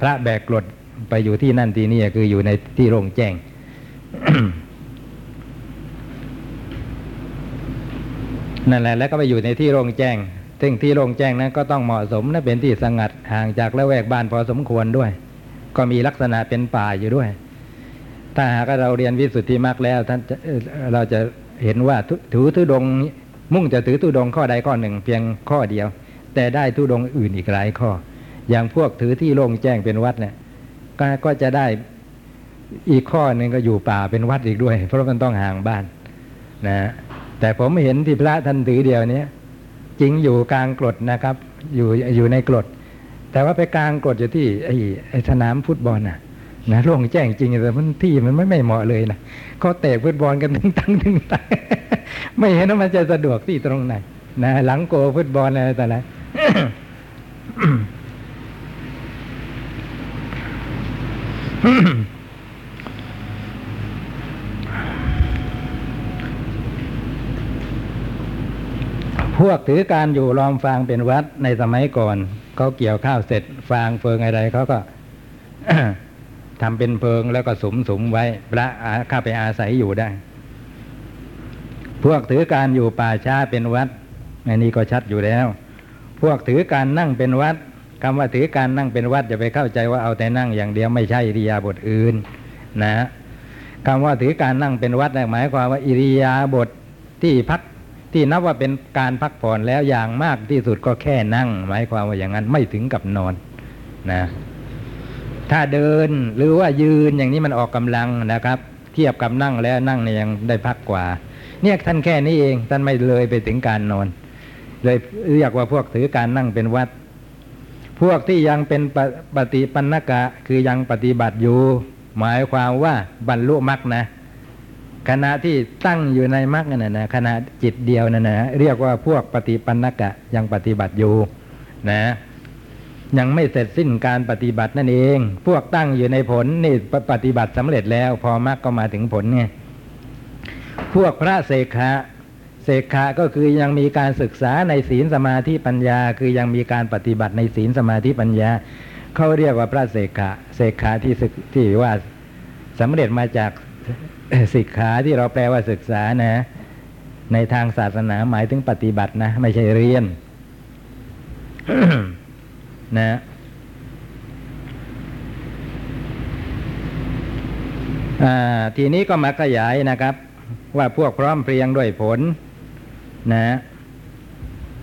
พระแบกกรดไปอยู่ที่นั่นที่นี่คืออยู่ในที่โล่งแจ้งนั่นแหละแล้วก็ไปอยู่ในที่โล่งแจ้ง ซึ่งที่โล่งแจ้งนั้นก็ต้องเหมาะสมนะเป็นที่สงัดห่างจากละแวกบ้านพอสมควรด้วย ก็มีลักษณะเป็นป่าอยู่ด้วย ถ้าหากเราเรียนวิสุทธิมรรคแล้วท่านเราจะเห็นว่าถือทุดง มุ่งจะถือทุดงข้อใดข้อหนึ่ง เพียงข้อเดียว แต่ได้ทุดงอื่นอีกหลายข้อ อย่างพวกถือที่โล่งแจ้งเป็นวัดเนี่ยก็ก็จะได้อีกข้อหนึ่งก็อยู่ป่าเป็นวัดอีกด้วย เพราะมันต้องห่างบ้านนะแต่ผมเห็นที่พระท่านถือเดียวเนี้ยจริงอยู่กลางกรดนะครับ อยู่อยู่ในกรดแต่ว่าไปกลางกรดอยู่ที่ไอ้ไอ้สนามฟุตบอลน่ะ นะโล่งแจ้งจริงแต่มันที่มันไม่ไม่เหมาะเลยนะเขาเตะฟุตบอลกันถึงตั้งถึงตั้งไม่เห็นว่ามันจะสะดวกที่ตรงไหนนะหลังโกฟุตบอลอะไรแต่ละพวกถือการอยู่ล้อมฟางเป็นวัดในสมัยก่อนเขาเกี่ยวข้าวเสร็จฟางเฟิงอะไรเขาก็ ทำเป็นเพิงแล้วก็สมสมไว้ พระข้าไปอาศัยอยู่ได้ พวกถือการอยู่ป่าช้าเป็นวัดอันนี้ก็ชัดอยู่แล้ว พวกถือการนั่งเป็นวัดคำว่าถือการนั่งเป็นวัดอย่าไปเข้าใจว่าเอาแต่นั่งอย่างเดียวไม่ใช่อิริยาบถอื่น นะคำว่าถือการนั่งเป็นวัดหมายความว่าอิริยาบถที่พักที่นับว่าเป็นการพักผ่อนแล้วอย่างมากที่สุดก็แค่นั่ง หมายความว่าอย่างนั้นไม่ถึงกับนอน นะ ถ้าเดินหรือว่ายืนอย่างนี้มันออกกำลังนะครับ เทียบกับนั่งแล้วนั่งเนี่ยยังได้พักกว่า เนี่ยท่านแค่นี้เองท่านไม่เลยไปถึงการนอน เลยเรียกว่าพวกถือการนั่งเป็นวัด พวกที่ยังเป็นปปฏิปันนกะคือยังปฏิบัติอยู่ หมายความว่าบรรลุมรรคนะขณะที่ตั้งอยู่ในมรรคนั่นนะขณะจิตเดียวนั่นนะเรียกว่าพวกปฏิปันนกะยังปฏิบัติอยู่นะ ยังไม่เสร็จสิ้นการปฏิบัตินั่นเอง พวกตั้งอยู่ในผลนี่ปฏิบัติสำเร็จแล้ว พอมรรคก็มาถึงผลไงพวกพระเสกขะเสกขะก็คือยังมีการศึกษาในศีลสมาธิปัญญา คือยังมีการปฏิบัติในศีลสมาธิปัญญาเขาเรียกว่าพระเสกขะเสกขาที่ศึกที่ว่าสำเร็จมาจากศิกขาที่เราแปลว่าศึกษานะ ในทางศาสนาหมายถึงปฏิบัตินะ ไม่ใช่เรียน นะทีนี้ก็มาขยายนะครับ ว่าพวกพร้อมเพรียงด้วยผล นะ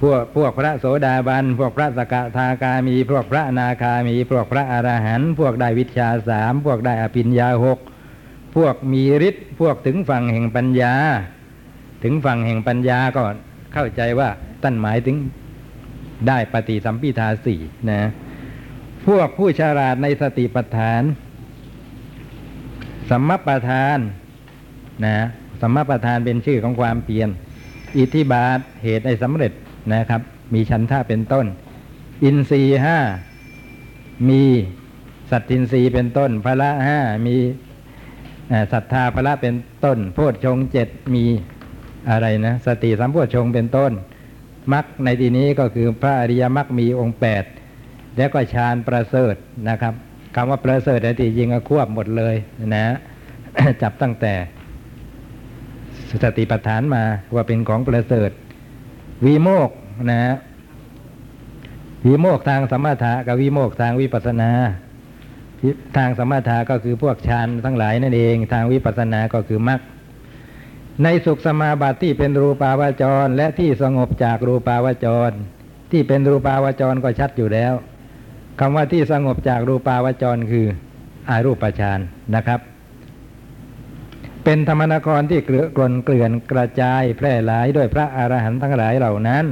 พวกพวกพระโสดาบัน พวกพระสกทาคามี พวกพระนาคามี พวกพระอรหันต์พวกได้วิชาสามพวกได้อภิญญาหกพวกมีฤทธิ์พวกถึงฝั่งแห่งปัญญา ถึงฝั่งแห่งปัญญาก็เข้าใจว่าตั้นหมายถึง ได้ปฏิสัมพิทาสี่นะ พวกผู้ฉลาดในสติปัฏฐาน สัมมาประธานนะสัมมาประธานเป็นชื่อของความเพียรอิทธิบาทเหตุให้สำเร็จนะครับ มีชันท่าเป็นต้น อินทรีห้ามีสัตตินทรีเป็นต้นพละห้ามีศรัทธาพละเป็นต้น โพชฌงเจ็ดมีอะไรนะ สติสัมโพชฌงเป็นต้น มรรคในที่นี้ก็คือพระอริยมรรคมีองค์แปดแล้วก็ฌานประเสริฐนะครับคำว่าประเสริฐในที่จริงก็ควบหมดเลยนะจับตั้งแต่สติปัฏฐานมาว่าเป็นของประเสริฐวิโมกนะวิโมกทางสมถะกับวิโมกทางวิปัสนา ทางสมถะก็คือพวกฌานทั้งหลายนั่นเอง ทางวิปัสสนาก็คือมรรค ในสุขสมาบัติที่เป็นรูปาวจร และที่สงบจากรูปาวจร ที่เป็นรูปาวจรก็ชัดอยู่แล้วคำว่าที่สงบจากรูปาวจรคืออารูปฌานนะครับ เป็นธรรมนครที่เกลือกลนเกลื่อนกระจายแพร่หลายด้วยพระอรหันต์ทั้งหลายเหล่านั้น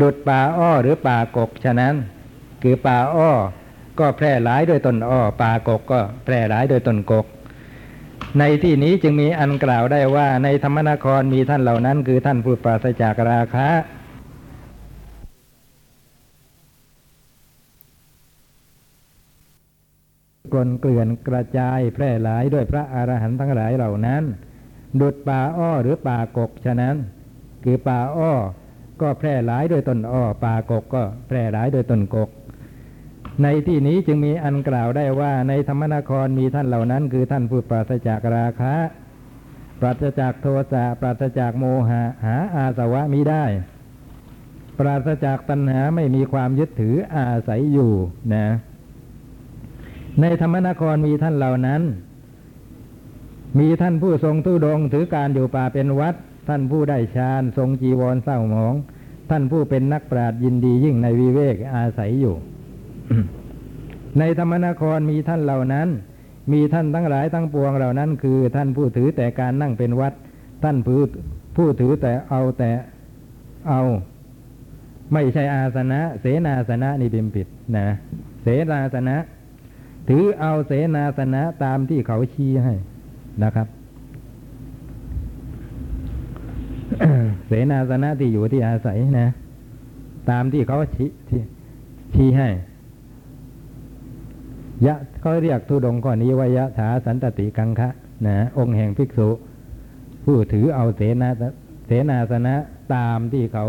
ดุดป่าอ้อหรือป่ากกฉะนั้น คือป่าอ้อก็แพร่หลายด้วยต้นอ้อป่ากกก็แพร่หลายด้วยต้นกก ในที่นี้จึงมีอันกล่าวได้ว่าในธรรมนครมีท่านเหล่านั้นคือท่านผู้ปราศจากราคะกลนเกลื่อนกระจายแพร่หลายด้วยพระอรหันต์ทั้งหลายเหล่านั้น ดุดป่าอ้อหรือป่ากกฉะนั้น คือป่าอ้อก็แพร่หลายด้วยต้นอ้อป่ากกก็แพร่หลายด้วยต้นกก ในที่นี้จึงมีอันกล่าวได้ว่าในธรรมนครมีท่านเหล่านั้น คือท่านผู้ปราศจากราคะ ปราศจากโทสะปราศจากโมหะหาอาสวะมิได้ ปราศจากตัณหาไม่มีความยึดถืออาศัยอยู่นะ ในธรรมนครมีท่านเหล่านั้น มีท่านผู้ทรงทุดงถือการอยู่ป่าเป็นวัด ท่านผู้ได้ฌานทรงจีวรเศร้าหมอง ท่านผู้เป็นนักปราชญ์ยินดียิ่งในวิเวกอาศัยอยู่ ในธรรมนครมีท่านเหล่านั้น มีท่านทั้งหลายทั้งปวงเหล่านั้น คือท่านผู้ถือแต่การนั่งเป็นวัด ท่านผู้ผู้ถือแต่เอาแต่เอา ไม่ใช่อาสนะ เสนาสนะนี่เป็นผิดนะเสนาสนะ ถือเอาเสนาสนะตามที่เขาชี้ให้นะครับเสนาสนะที่อยู่ที่อาศัยนะ ตามที่เขาชี้ชี้ให้ ยะเขาเรียกทุดงข้อนี้ว่ายะถาสันตติกังคะนะองค์แห่งภิกษุ ผู้ถือเอาเสนาเสนาสนะตามที่เขา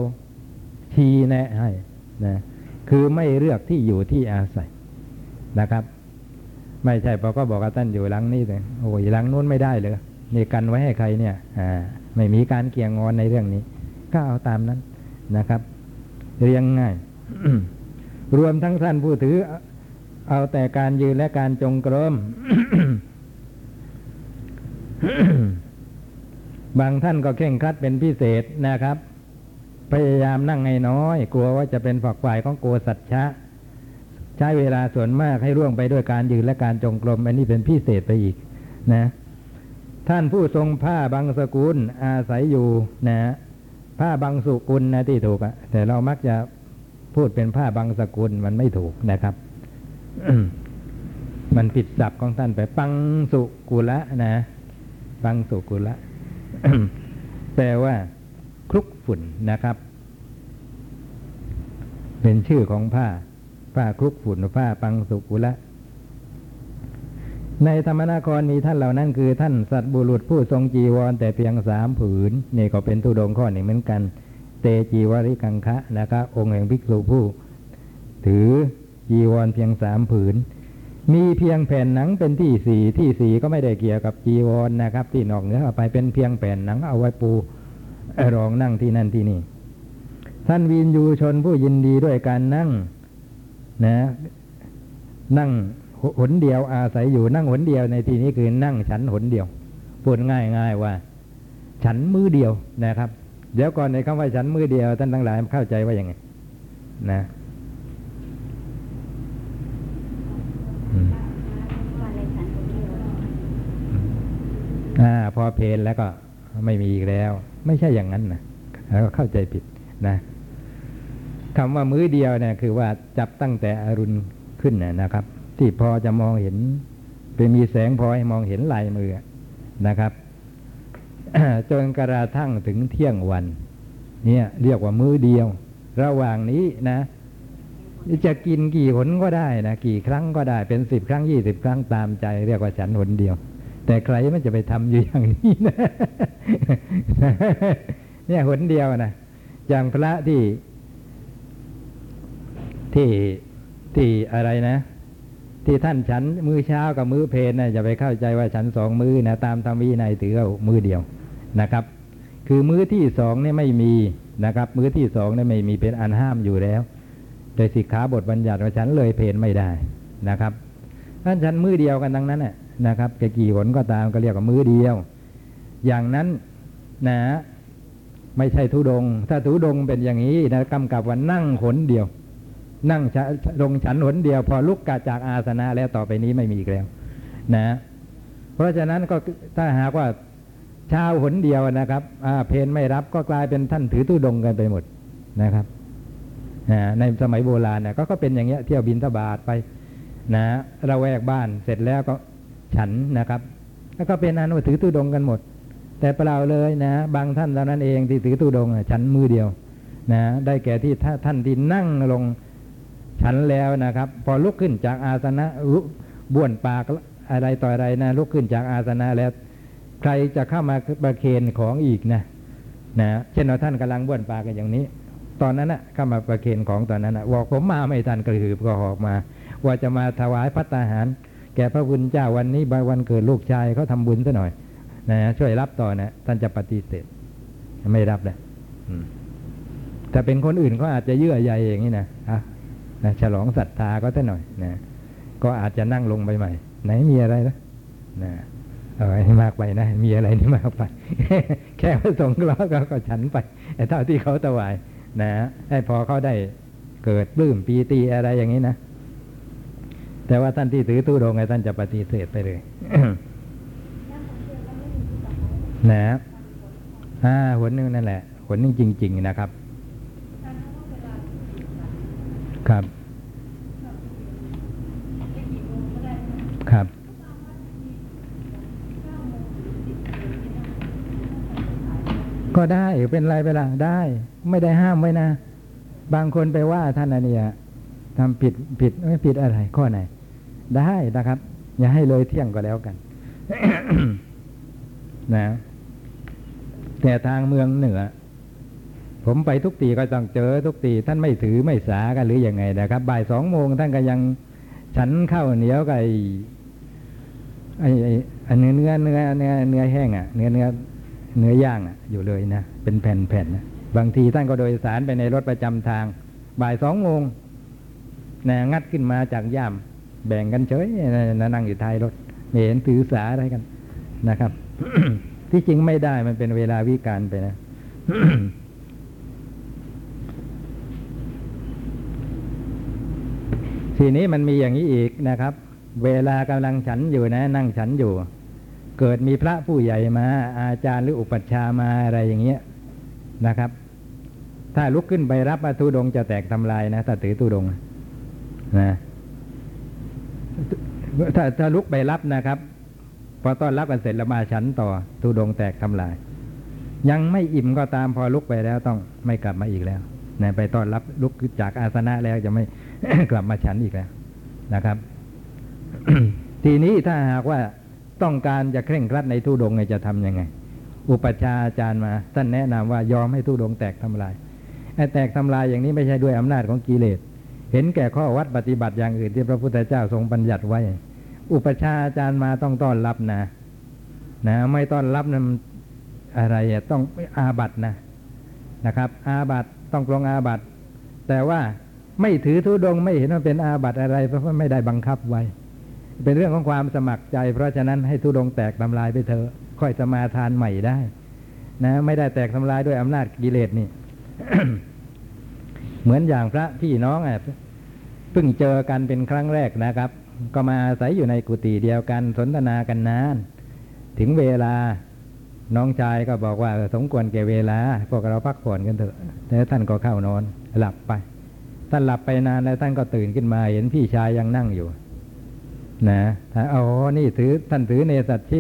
ชี้แนะให้นะคือไม่เลือกที่อยู่ที่อาศัยนะครับ ไม่ใช่พอก็บอกว่าท่านอยู่หลังนี้เลยโอ้ยหลังนู้นไม่ได้เลยนี่กันไว้ให้ใครเนี่ย อ่า ไม่มีการเกี่ยงงอนในเรื่องนี้ ก็เอาตามนั้นนะครับ เรียงง่าย รวมทั้งท่านผู้ถือ เอาแต่การยืนและการจงกรม บางท่านก็เข่งครัดเป็นพิเศษนะครับ พยายามนั่งให้น้อย กลัวว่าจะเป็นฝักฝ่ายของโกสัจฉะใช้เวลาส่วนมากให้ร่วงไปด้วยการยืนและการจงกรม อันนี้เป็นพิเศษไปอีกนะ ท่านผู้ทรงผ้าบางสกุล อาศัยอยู่นะผ้าบางสุกุลนะที่ถูกอะแต่เรามักจะพูดเป็นผ้าบางสกุลมันไม่ถูกนะครับ มันผิดศัพท์ของท่านไป ปังสุกุละนะปังสุกุละแปลว่าคลุกฝุ่นนะครับ เป็นชื่อของผ้า ผ้าคลุกฝุ่นผ้าปังสุกุละในธรรมนาครมีท่านเหล่านั้นคือท่านสัตบุรุษผู้ทรงจีวร แต่เพียงสามผืน นี่ก็เป็นทุดงข้อหนึ่งเหมือนกัน เตจีวริกังคะนะครับ องค์แห่งภิกษุผู้ ถือ จีวรเพียงสามผืน มีเพียงแผ่นหนังเป็นที่สี่ที่สี่ก็ไม่ได้เกี่ยวกับจีวรนะครับ ที่นอกเหนือออกไปเป็นเพียงแผ่นหนังเอาไว้ปูรองนั่งที่นั่นที่นี่ ท่านวินยูชนผู้ยินดีด้วยการนั่งนะ นั่งหนเดียวอาศัยอยู่นั่งหนเดียวในที่นี้คือนั่งฉันหนเดียวพูดง่ายง่ายว่า ฉันมือเดียวนะครับ เดี๋ยวก่อนในคำว่าฉันมือเดียว ท่านทั้งหลายเข้าใจว่าอย่างไง นะอืม อ่าพอเพลนแล้วก็ไม่มีอีกแล้ว ไม่ใช่อย่างนั้นนะแล้วก็เข้าใจผิดนะคำว่ามื้อเดียวเนี่ยคือว่าจับตั้งแต่อรุณขึ้นนะนะครับ ที่พอจะมองเห็นเป็นมีแสงพอให้มองเห็นลายมือนะครับจนกระทั่งถึงเที่ยงวัน เนี่ย เรียกว่ามื้อเดียว ระหว่างนี้นะ จะกินกี่หนก็ได้นะกี่ครั้งก็ได้เป็นสิบครั้งยี่สิบครั้งตามใจ เรียกว่าฉันหนเดียว แต่ใครมันจะไปทำอยู่อย่างนี้นะเนี่ยหนเดียวนะอย่างพระที่ ที่ที่อะไรนะ ที่ท่านฉันมือเช้ากับมือเพลนะจะไปเข้าใจว่าฉันสองมือนะตามธรรมวินัยถือเอามือเดียวนะครับ คือมือที่สองเนี่ยไม่มีนะครับ มือที่สองเนี่ยไม่มีเป็นอันห้ามอยู่แล้ว โดยสิกขาบทบัญญัติว่าฉันเลยเพนไม่ได้นะครับท่านฉันมือเดียวกันทั้งนั้นน่ะ นะครับจะกี่หนก็ตามก็เรียกว่ามือเดียว อย่างนั้นนะไม่ใช่ทุดง ถ้าทุดงเป็นอย่างนี้นะกำกับว่านั่งหนเดียว นั่งชลงฉันหนเดียว พอลุกกาจากอาสนะแล้วต่อไปนี้ไม่มีอีกแล้ว นะ เพราะฉะนั้นก็ถ้าหากว่าเช้าหนเดียวนะครับเพนไม่รับก็กลายเป็นท่านถือตู้ดงกันไปหมดนะครับในสมัยโบราณเนี่ยก็ก็เป็นอย่างเงี้ยเที่ยวบินทบาทไปนะระแวกบ้านเสร็จแล้วก็ ฉันนะครับ แล้วก็เป็นอันว่าถือตู้ดงกันหมด แต่เปล่าเลยนะ บางท่านเท่านั้นเองที่ถือตู้ดงฉันมือเดียวนะได้แก่ที่ถ้าท่านที่นั่งลงฉันแล้วนะครับ พอลุกขึ้นจากอาสนะบ้วนปากอะไรต่ออะไรนะลุกขึ้นจากอาสนะแล้ว ใครจะเข้ามาประเคนของอีกนะนะเช่นว่าท่านกำลังบ้วนปากกันอย่างนี้ ตอนนั้นนะเข้ามาประเคนของตอนนั้นนะบอกผมมาไม่ทันกระหืบก็หอกมา ว่าจะมาถวายพัตตาหาร แก่พระบุญเจ้าวันนี้วันเกิดลูกชายเขาทำบุญซะหน่อยนะช่วยรับต่อนะท่านจะปฏิเสธไม่รับเลยแต่เป็นคนอื่นเขาอาจจะเยื่อใยอย่างนี้นะอะนะฉลองศรัทธาก็ซะหน่อยนะก็อาจจะนั่งลงไปใหม่ ไหนมีอะไรนะนะเออให้มากไปนะ มีอะไรนี่มากไป แค่พระสงฆ์ล้อก็ก็ฉันไปแต่เท่าที่เขาถวาย นะให้พอเขาได้เกิดปลื้มปีตีอะไรอย่างนี้นะ แต่ว่าท่านที่ถือตู้ดงไงท่านจะปฏิเสธไปเลยนะอ่าหนหนึ่งนั่นแหละหนหนึ่งจริง ๆ นะครับ ครับ ครับ ก็ได้เป็นไรไปล่ะได้ ไม่ได้ห้ามไว้นะ บางคนไปว่าท่านอันเนี้ยทำผิดผิดไม่ผิดอะไร ข้อไหน ได้นะครับ อย่าให้เลยเที่ยงก็แล้วกันนะแต่ทางเมืองเหนือ ผมไปทุกตีก็ต้องเจอทุกตีท่านไม่ถือไม่สากันหรืออยังไงนะครับ บ่ายสองโมงท่านก็ยังฉันข้าวเหนียวกับไอ้ไอ้ไอ้เนื้อเนื้อเนื้อเนื้อเนื้อแห้งอะเนื้อเนื้อเนื้อย่างอะ อยู่เลยนะเป็นแผ่นๆนะบางทีท่านก็โดยสารไปในรถประจำทาง บ่ายสองโมงนะงัดขึ้นมาจากย่าม แบ่งกันเฉยนะนั่งอยู่ท้ายรถไม่เห็นถือสาอะไรกันนะครับ ที่จริงไม่ได้มันเป็นเวลาวิการไปนะทีนี้มันมีอย่างนี้อีกนะครับ เวลากำลังฉันอยู่นะ นั่งฉันอยู่ เกิดมีพระผู้ใหญ่มา อาจารย์หรืออุปัชฌาย์มาอะไรอย่างเงี้ยนะครับ ถ้าลุกขึ้นไปรับอทุดงจะแตกทำลายนะถ้าถือตุดงนะ ถ้าถ้าลุกไปรับนะครับ พอต้อนรับกันเสร็จแล้วมาฉันต่อตุดงแตกทำลาย ยังไม่อิ่มก็ตามพอลุกไปแล้วต้องไม่กลับมาอีกแล้วนะไปต้อนรับลุกจากอาสนะแล้วจะไม่กลับมาฉันอีกแล้วนะครับ ทีนี้ถ้าหากว่าต้องการจะเคร่งครัดในทุดงจะทำยังไง อุปชาอาจารย์มาท่านแนะนำว่ายอมให้ทุดงแตกทำลายไอ้แตกทำลายอย่างนี้ไม่ใช่ด้วยอำนาจของกิเลส เห็นแก่ข้อวัดปฏิบัติอย่างอื่นที่พระพุทธเจ้าทรงบัญญัติไว้ อุปชาอาจารย์มาต้องต้อนรับนะ นะ ไม่ต้อนรับนะอะไรต้องอาบัตนะนะครับ อาบัตต้องปรงอาบัตแต่ว่าไม่ถือทุดงไม่เห็นว่าเป็นอาบัตอะไร เพราะว่าไม่ได้บังคับไว้ เป็นเรื่องของความสมัครใจ เพราะฉะนั้นให้ทุดงแตกทำลายไปเถอะค่อยสมาทานใหม่ได้ นะ ไม่ได้แตกทำลายด้วยอำนาจกิเลสนี่ เหมือนอย่างพระพี่น้องอะเพิ่งเจอกันเป็นครั้งแรกนะครับ ก็มาอาศัยอยู่ในกุฏิเดียวกันสนทนากันนาน ถึงเวลาน้องชายก็บอกว่าสมควรแก่เวลา พวกเราพักผ่อนกันเถอะแล้วท่านก็เข้านอนหลับไปท่านหลับไปนานแล้วท่านก็ตื่นขึ้นมาเห็นพี่ชายยังนั่งอยู่ นะถ้านอ๋อนี่ถือท่านถือเนสัตชิ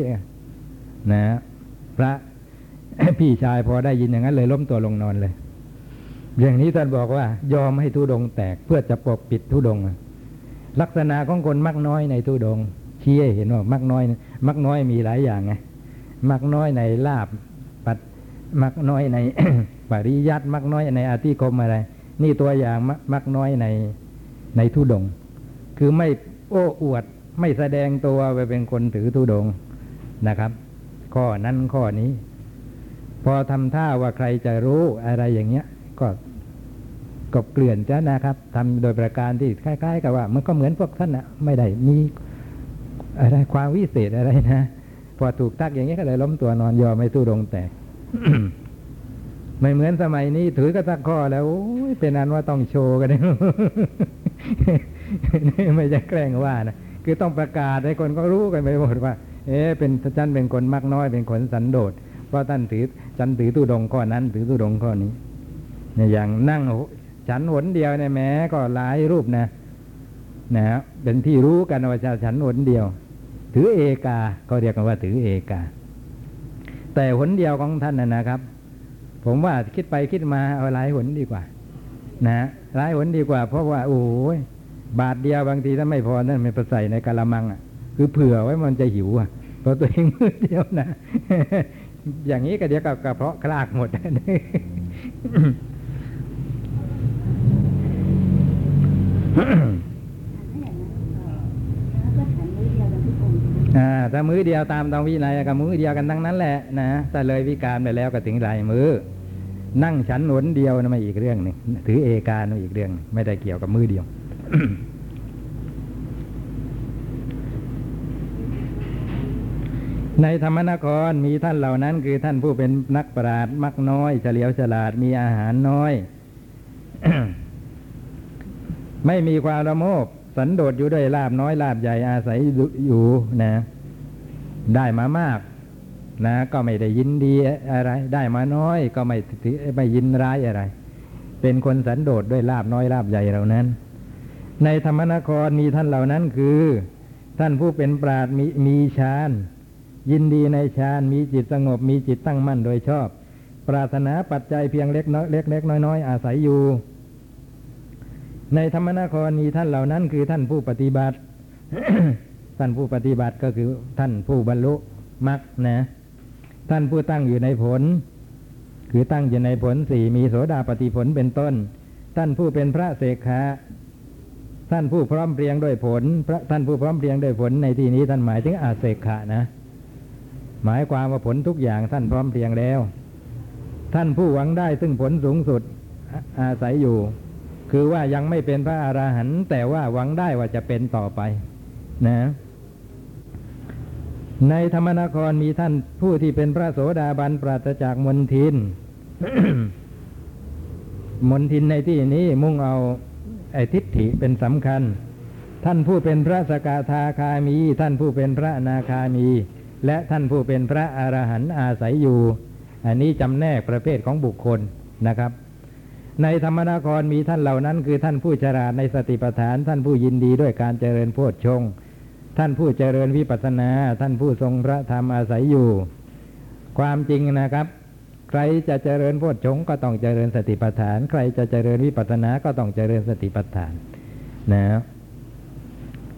นะ พระพี่ชายพอได้ยินอย่างนั้นเลยล้มตัวลงนอนเลย อย่างนี้ท่านบอกว่ายอมให้ทุดงแตกเพื่อจะปกปิดทุดง ลักษณะของคนมักน้อยในทุดงค์ชี้ให้เห็นว่ามักน้อย มักน้อยมีหลายอย่างไงมักน้อยในลาบปัดมักน้อยในปริยัติมักน้อยในอาธิคมอะไร นี่ตัวอย่างมักมักน้อยในในทุดง คือไม่โอ้อวดไม่แสดงตัวไปเป็นคนถือทุดงนะครับ ข้อนั้นข้อนี้ พอทำท่าว่าใครจะรู้อะไรอย่างเงี้ย กบเกลื่อนจ้ะนะครับทำโดยประการที่คล้าย ๆ กับว่า มันก็เหมือนพวกท่านนะไม่ได้มีอะไรความวิเศษอะไรนะพอถูกทักอย่างนี้ก็เลยล้มตัวนอนยอมไม่สู้ดงแตกไม่เหมือนสมัยนี้ ถือกระตักข้อแล้วเป็นอันว่าต้องโชว์กันนี่ไม่จะแกล้งว่านะคือต้องประกาศให้คนก็รู้กันไปหมดว่า เอ๊ะเป็นท่านเป็นคนมักน้อยเป็นคนสันโดษเพราะท่านถือฉันถือตู้ดงข้อนั้น ถือตู้ดงข้อนี้อย่างนั่ง ฉันหนเดียวเนี่ยแม้ก็หลายรูปนะนะฮะเป็นที่รู้กันว่าจะฉันหนเดียว ถือเอกาก็เรียกกันว่าถือเอกา แต่หนเดียวของท่านนะนะครับ ผมว่าคิดไปคิดมาเอาหลายหนดีกว่า นะหลายหนดีกว่า เพราะว่าโอ้ยบาทเดียวบางทีถ้าไม่พอนั่นไม่ไปใส่ในกะละมังอะ คือเผื่อไว้มันจะหิวอะเพราะตัวเองมือเดียวนะอย่างนี้ก็เดี๋ยวกับกระเพาะคลากหมด ถ้ามือเดียวตามตองวินัยกับมือเดียวกันทั้งนั้นแหละนะถ้าเลยวิการไปแล้วก็ถึงหลายมือนั่งฉันหนเดียวนะมาอีกเรื่องหนึ่งถือเอการมาอีกเรื่อง ไม่ได้เกี่ยวกับมือเดียวในธรรมนครมีท่านเหล่านั้น คือท่านผู้เป็นนักปราชญ์มักน้อย เฉลียวฉลาดมีอาหารน้อย ไม่มีความละโมบสันโดษอยู่ด้วยลาบน้อยลาบใหญ่อาศัยอยู่นะ ได้มามาก นะ ก็ไม่ได้ยินดีอะไร ได้มาน้อยก็ไม่ไม่ยินร้ายอะไร เป็นคนสันโดษด้วยลาบน้อยลาบใหญ่เหล่านั้น ในธรรมนครมีท่านเหล่านั้นคือ ท่านผู้เป็นปราดมีมีฌานยินดีในฌานมีจิตสงบ มีจิตตั้งมั่นโดยชอบ ปรารถนาปัจจัยเพียงเล็กน้อยเล็กเล็กน้อยน้อยอาศัยอยู่ ในธรรมนครมีท่านเหล่านั้น คือท่านผู้ปฏิบัติ ท่านผู้ปฏิบัติก็คือท่านผู้บรรลุมรรคนะ ท่านผู้ตั้งอยู่ในผล คือตั้งอยู่ในผลสี่มีโสดาปฏิผลเป็นต้น ท่านผู้เป็นพระเสกขาท่านผู้พร้อมเพรียงด้วยผล พระท่านผู้พร้อมเพรียงด้วยผลในที่นี้ท่านหมายถึงอาเสกขะนะ หมายความว่าผลทุกอย่างท่านพร้อมเพรียงแล้ว ท่านผู้หวังได้ซึ่งผลสูงสุดอาอาศัยอยู่ คือว่ายังไม่เป็นพระอราหันต์แต่ว่าหวังได้ว่าจะเป็นต่อไป นะ ในธรรมนครมีท่านผู้ที่เป็นพระโสดาบันปราศจากมนทินมนทินในที่นี้มุ่งเอาไอ้ทิฏฐิเป็นสำคัญ ท่านผู้เป็นพระสกทาคามี ท่านผู้เป็นพระนาคามี และท่านผู้เป็นพระอรหันต์อาศัยอยู่ อันนี้จำแนกประเภทของบุคคลนะครับ ในธรรมนครมีท่านเหล่านั้นคือท่านผู้ฉลาดในสติปัฏฐาน ท่านผู้ยินดีด้วยการเจริญโพชฌงค์ท่านผู้เจริญวิปัสสนา ท่านผู้ทรงพระธรรมอาศัยอยู่ ความจริงนะครับ ใครจะเจริญโพชฌงก็ต้องเจริญสติปัฏฐาน ใครจะเจริญวิปัสสนาก็ต้องเจริญสติปัฏฐานนะ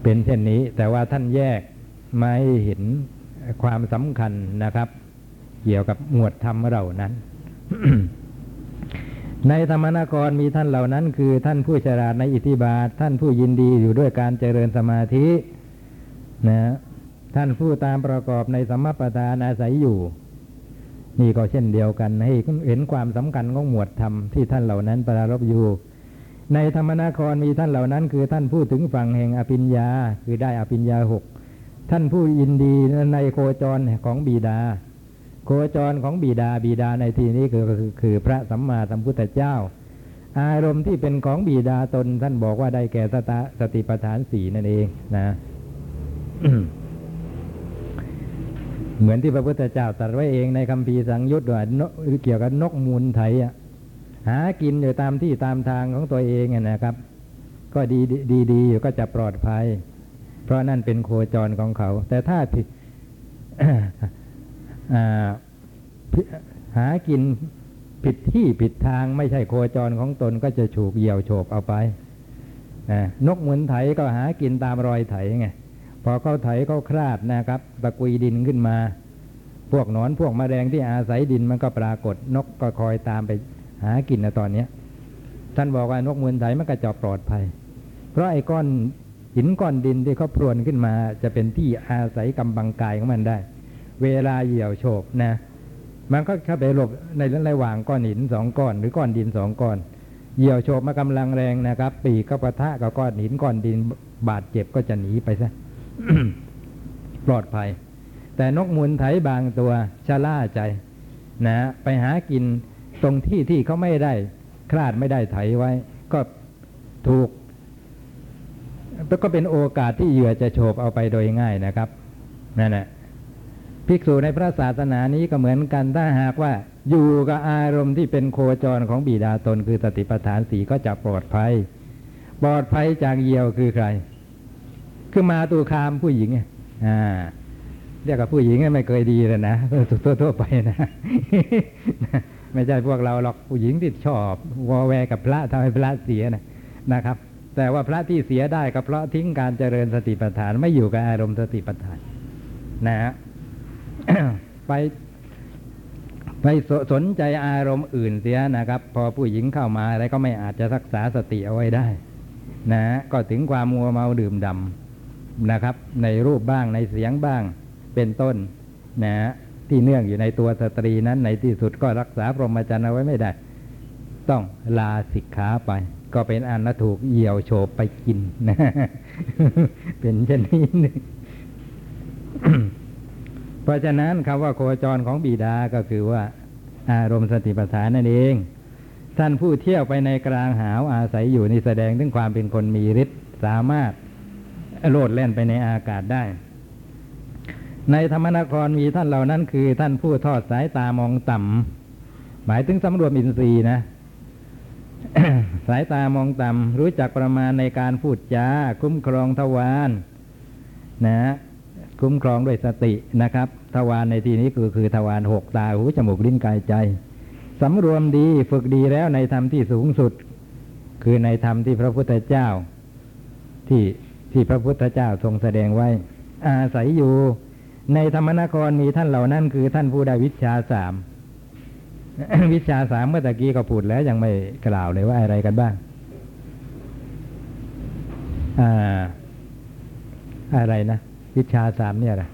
เป็นเช่นนี้แต่ว่าท่านแยกไม่เห็นความสำคัญนะครับ เกี่ยวกับหมวดธรรมเหล่านั้น ในธรรมนครมีท่านเหล่านั้น คือท่านผู้ฉลาดในอิทธิบาท ท่านผู้ยินดีอยู่ด้วยการเจริญสมาธินะท่านผู้ตามประกอบในสัมมาประธานอาศัยอยู่ นี่ก็เช่นเดียวกันให้เห็นความสำคัญของหมวดธรรมที่ท่านเหล่านั้นปรารบอยู่ ในธรรมนครมีท่านเหล่านั้น คือท่านผู้ถึงฝั่งแห่งอภิญญา คือได้อภิญญาหกท่านผู้ยินดีในโคจรของบิดา โคจรของบิดาบิดาในที่นี้คือคือคือพระสัมมาสัมพุทธเจ้า อารมณ์ที่เป็นของบิดาตนท่านบอกว่าได้แก่สตสติปัฏฐานสีนั่นเองนะเหมือนที่พระพุทธเจ้าตรัสไว้เองในคำพีสังยุตว่าเกี่ยวกับนกมูลไถอะหากินอยู่ตามที่ตามทางของตัวเองนะครับ ก็ดีดีดีอยู่ก็จะปลอดภัย เพราะนั่นเป็นโคจรของเขา แต่ถ้าผิดอ่าผิด หากินผิดที่ผิดทางไม่ใช่โคจรของตนก็จะฉูกเหี่ยวโฉบเอาไปนกเหมือนไถก็หากินตามรอยไถไงพอเขาไถเขาคลาดนะครับ ตะกุยดินขึ้นมา พวกนอนพวกแมลงที่อาศัยดินมันก็ปรากฏนกก็คอยตามไปหากินนะตอนเนี้ยท่านบอกว่านกเหมือนไถมันก็จะปลอดภัย เพราะไอ้ก้อนหินก้อนดินที่เขาพรวนขึ้นมา จะเป็นที่อาศัยกำบังกายของมันได้ เวลาเหี่ยวโฉบนะ มันก็เข้าไปหลบในระหว่างก้อนหินสองก้อน หรือก้อนดินสองก้อน เหยี่ยวโฉบมากำลังแรงนะครับ ปีกก็ปะทะกับก้อนหินก้อนดินบาดเจ็บก็จะหนีไปซะปลอดภัย แต่นกมูลไถบางตัวชะล่าใจนะไปหากินตรงที่ที่เขาไม่ได้คลาดไม่ได้ไถไว้ ก็ถูกแล้วก็เป็นโอกาสที่เหยื่อจะโฉบเอาไปโดยง่ายนะครับนั่นแหละ ภิกษุในพระศาสนานี้ก็เหมือนกันถ้าหากว่าอยู่กับอารมณ์ที่เป็นโคจรของบิดาตนคือสติปัฏฐานสีก็จะปลอดภัย ปลอดภัยจากเยี่ยวคือใคร คือมาตูคามผู้หญิงอ่าเรียกกับผู้หญิงไม่เคยดีเลยนะทั่วทั่วไปนะ ไม่ใช่พวกเราหรอกผู้หญิงที่ชอบวอแวกับพระทำให้พระเสียนะนะครับ แต่ว่าพระที่เสียได้ก็เพราะทิ้งการเจริญสติปัฏฐานไม่อยู่กับอารมณ์สติปัฏฐานนะฮะ ไป ไปสสนใจอารมณ์อื่นเสียนะครับ พอผู้หญิงเข้ามาอะไรก็ไม่อาจจะรักษาสติเอาไว้ได้ นะ ก็ถึงความมัวเมาดื่มดำนะครับ ในรูปบ้างในเสียงบ้างเป็นต้น นะที่เนื่องอยู่ในตัวสตรีนั้นในที่สุดก็รักษาพรหมจรรย์เอาไว้ไม่ได้ ต้องลาสิกขาไป ก็เป็นอันนะถูกเหี่ยวโฉบไปกินนะเป็นเช่นนี้หนึ่ง ราะฉะนั้นคำว่าโคจรของบิดาก็คือว่า อารมณ์สติปัฏฐานนั่นเองท่านผู้เที่ยวไปในกลางหาวอาศัยอยู่ในแสดงถึงความเป็นคนมีฤทธิ์สามารถโลดแล่นไปในอากาศได้ ในธรรมนครมีท่านเหล่านั้นคือท่านผู้ทอดสายตามองต่ำหมายถึงสำรวมอินทรีย์นะสายตามองต่ำรู้จักประมาณในการพูดจาคุ้มครองทวารนะ คุ้มครองด้วยสตินะครับ ทวารในที่นี้คือคือทวารหกตาหูจมูกลิ้นกายใจสำรวมดีฝึกดีแล้วในธรรมที่สูงสุด คือในธรรมที่พระพุทธเจ้า ที่ที่พระพุทธเจ้าทรงแสดงไว้ อาศัยอยู่ในธรรมนครมีท่านเหล่านั้นคือท่านผู้ได้วิชาสามวิชาสามเมื่อตะกี้ก็พูดแล้วยังไม่กล่าวเลยว่าอะไรกันบ้าง อ่า อะไรนะ วิชาสามเนี่ยอะไร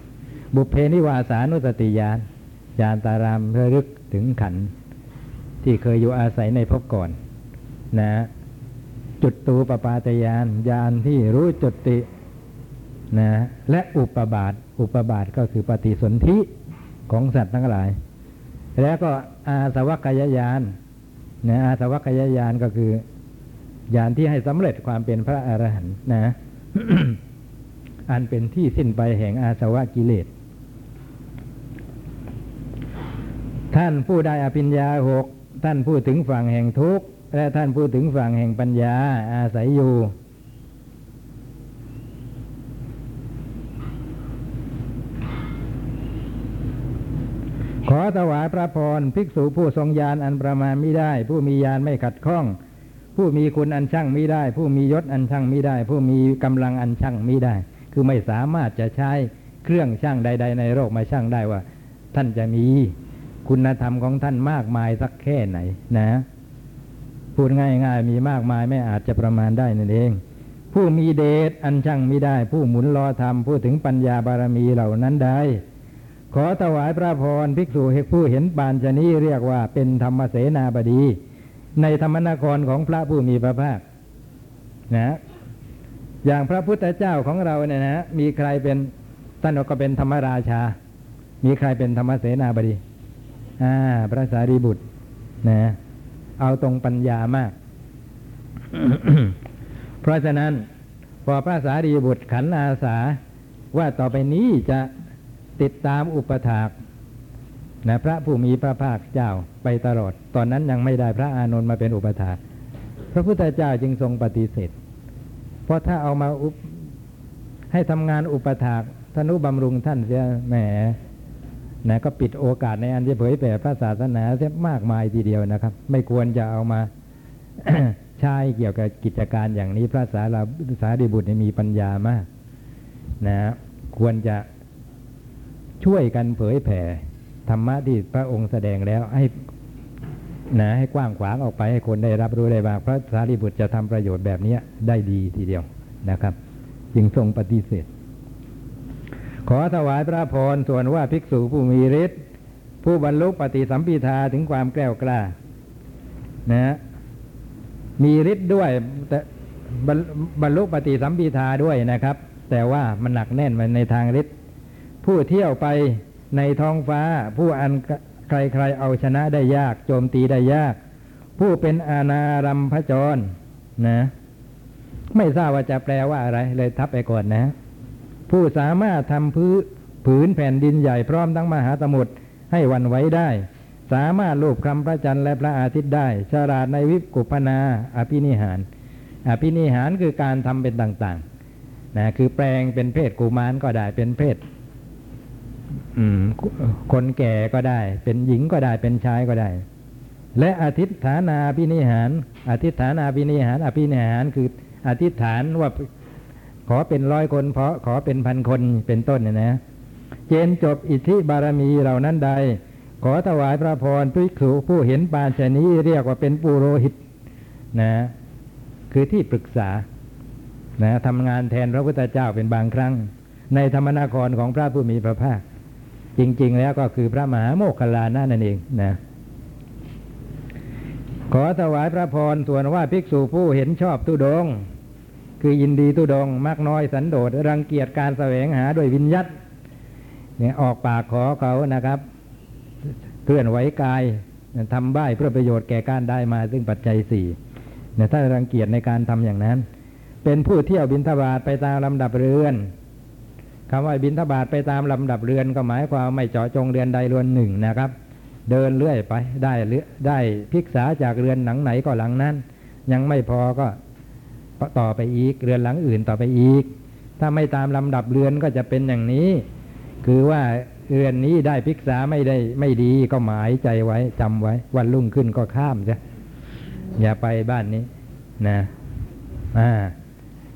บุพเพนิวาสานุสติญาณญาณตารามเพื่อรึกถึงขันที่เคยอยู่อาศัยในภพก่อนนะจุดตูปปาตยานญาณที่รู้จุตินะและอุปบาท อุปบาทก็คือปฏิสนธิของสัตว์ทั้งหลาย แล้วก็อาสวัคยายานนะอาสวัคยายานก็คือญาณที่ให้สำเร็จความเป็นพระอรหันต์นะ อันเป็นที่สิ้นไปแห่งอาสวะกิเลส ท่านผู้ได้อภิญญาหกท่านพูดถึงฝั่งแห่งทุกข์และท่านพูดถึงฝั่งแห่งปัญญาอาศัยอยู่ ขอถวายพระพรภิกษุผู้ทรงญาณอันประมาณไม่ได้ ผู้มีญาณไม่ขัดข้อง ผู้มีคุณอันช่างไม่ได้ ผู้มียศอันช่างไม่ได้ ผู้มีกำลังอันช่างไม่ได้ คือไม่สามารถจะใช้เครื่องช่างใด ๆ ในโลกมาช่างได้ว่า ท่านจะมี คุณธรรมของท่านมากมายสักแค่ไหนนะ พูดง่าย ๆ มีมากมายไม่อาจจะประมาณได้นั่นเอง ผู้มีเดชอันช่างไม่ได้ ผู้หมุนรอธรรม พูดถึงปัญญาบารมีเหล่านั้นได้ ขอถวายพระพรภิกษุผู้เห็นปานชนีเรียกว่าเป็นธรรมเสนาบดี ในธรรมนครของพระผู้มีพระภาคนะอย่างพระพุทธเจ้าของเราเนี่ยนะมีใครเป็นท่านก็เป็นธรรมราชา มีใครเป็นธรรมเสนาบดี อ่าพระสารีบุตรนะเอาตรงปัญญามาก เพราะฉะนั้น พอพระสารีบุตรขันอาสา ว่าต่อไปนี้จะติดตามอุปถากนะพระผู้มีพระภาคเจ้าไปตลอด ตอนนั้นยังไม่ได้พระอานนท์มาเป็นอุปถากพระพุทธเจ้าจึงทรงปฏิเสธ เพราะถ้าเอามาอุปให้ทำงานอุปถากธนุบำรุงท่านเสียแหม นะก็ปิดโอกาสในอันจะเผยแผ่พระศาสนาเสียมากมายทีเดียวนะครับ ไม่ควรจะเอามาใช้เกี่ยวกับกิจการอย่างนี้ พระสาราสารีบุตรมีปัญญามากนะควรจะช่วยกันเผยแผ่ธรรมะที่พระองค์แสดงแล้วให้นะให้กว้างขวางออกไปให้คนได้รับรู้ได้บ้างพระสารีบุตรจะทำประโยชน์แบบนี้ได้ดีทีเดียวนะครับ จึงทรงปฏิเสธ ขอถวายพระพรส่วนว่าภิกษุผู้มีฤทธิ์ผู้บรรลุปฏิสัมพิทาถึงความแกล้วกล้านะมีฤทธิ์ด้วยแต่บรรลุปฏิสัมพิทาด้วยนะครับ แต่ว่ามันหนักแน่นไปในทางฤทธิ์ผู้เที่ยวไปในท้องฟ้า ผู้อันใครๆเอาชนะได้ยาก โจมตีได้ยาก ผู้เป็นอาณารัมพจรนะ ไม่ทราบว่าจะแปลว่าอะไร เลยทับไปก่อนนะ ผู้สามารถทำพื้นผืนแผ่นดินใหญ่พร้อมทั้งมหาสมุทรให้วันไหวได้ สามารถลูบคำพระจันทร์และพระอาทิตย์ได้ ฉลาดในวิปกุปนา อภินิหาร อภินิหารคือการทำเป็นต่างๆนะคือแปลงเป็นเพศกุมารก็ได้เป็นเพศคนแก่ก็ได้ เป็นหญิงก็ได้เป็นชายก็ได้ และอธิษฐานาพินิหาร อธิษฐานาพินิหาร อภินิหารคืออธิษฐานว่า ขอเป็นร้อยคนเพราะขอเป็นพันคนเป็นต้นเนี่ยนะ เจนจบอิทธิบารมีเหล่านั้นใด ขอถวายพระพรภิกษุผู้เห็นปานชนีเรียกว่าเป็นปุโรหิตนะ คือที่ปรึกษานะทำงานแทนพระพุทธเจ้าเป็นบางครั้ง ในธรรมนาครของพระผู้มีพระภาค จริง ๆ แล้วก็คือพระมหาโมคคลลานะนั่นเองนะขอถวายพระพรส่วนว่าภิกษุผู้เห็นชอบทุดง คือยินดีทุดงมากน้อยสันโดษรังเกียจการแสวงหาด้วยวิญญัตเนี่ยออกปากขอเขานะครับ เคลื่อนไหวกายทำบ้ายเพื่อประโยชน์แก่การได้มา ซึ่งปัจจัยสี่เนี่ยถ้ารังเกียจในการทำอย่างนั้น เป็นผู้เที่ยวบินทบาทไปตามลำดับเรือนคำว่าบินทบาทไปตามลำดับเรือนก็หมายความไม่เจาะจงเรือนใดเรือนหนึ่งนะครับ เดินเรื่อยไปได้เรื่อได้พิกษาจากเรือนหลังไหนก็หลังนั้น ยังไม่พอก็ ต่อไปอีก เรือนหลังอื่นต่อไปอีก ถ้าไม่ตามลำดับเรือนก็จะเป็นอย่างนี้ คือว่าเรือนนี้ได้พิกษาไม่ได้ไม่ดีก็หมายใจไว้จำไว้ วันรุ่งขึ้นก็ข้ามจ้ะอย่าไปบ้านนี้นะอ่า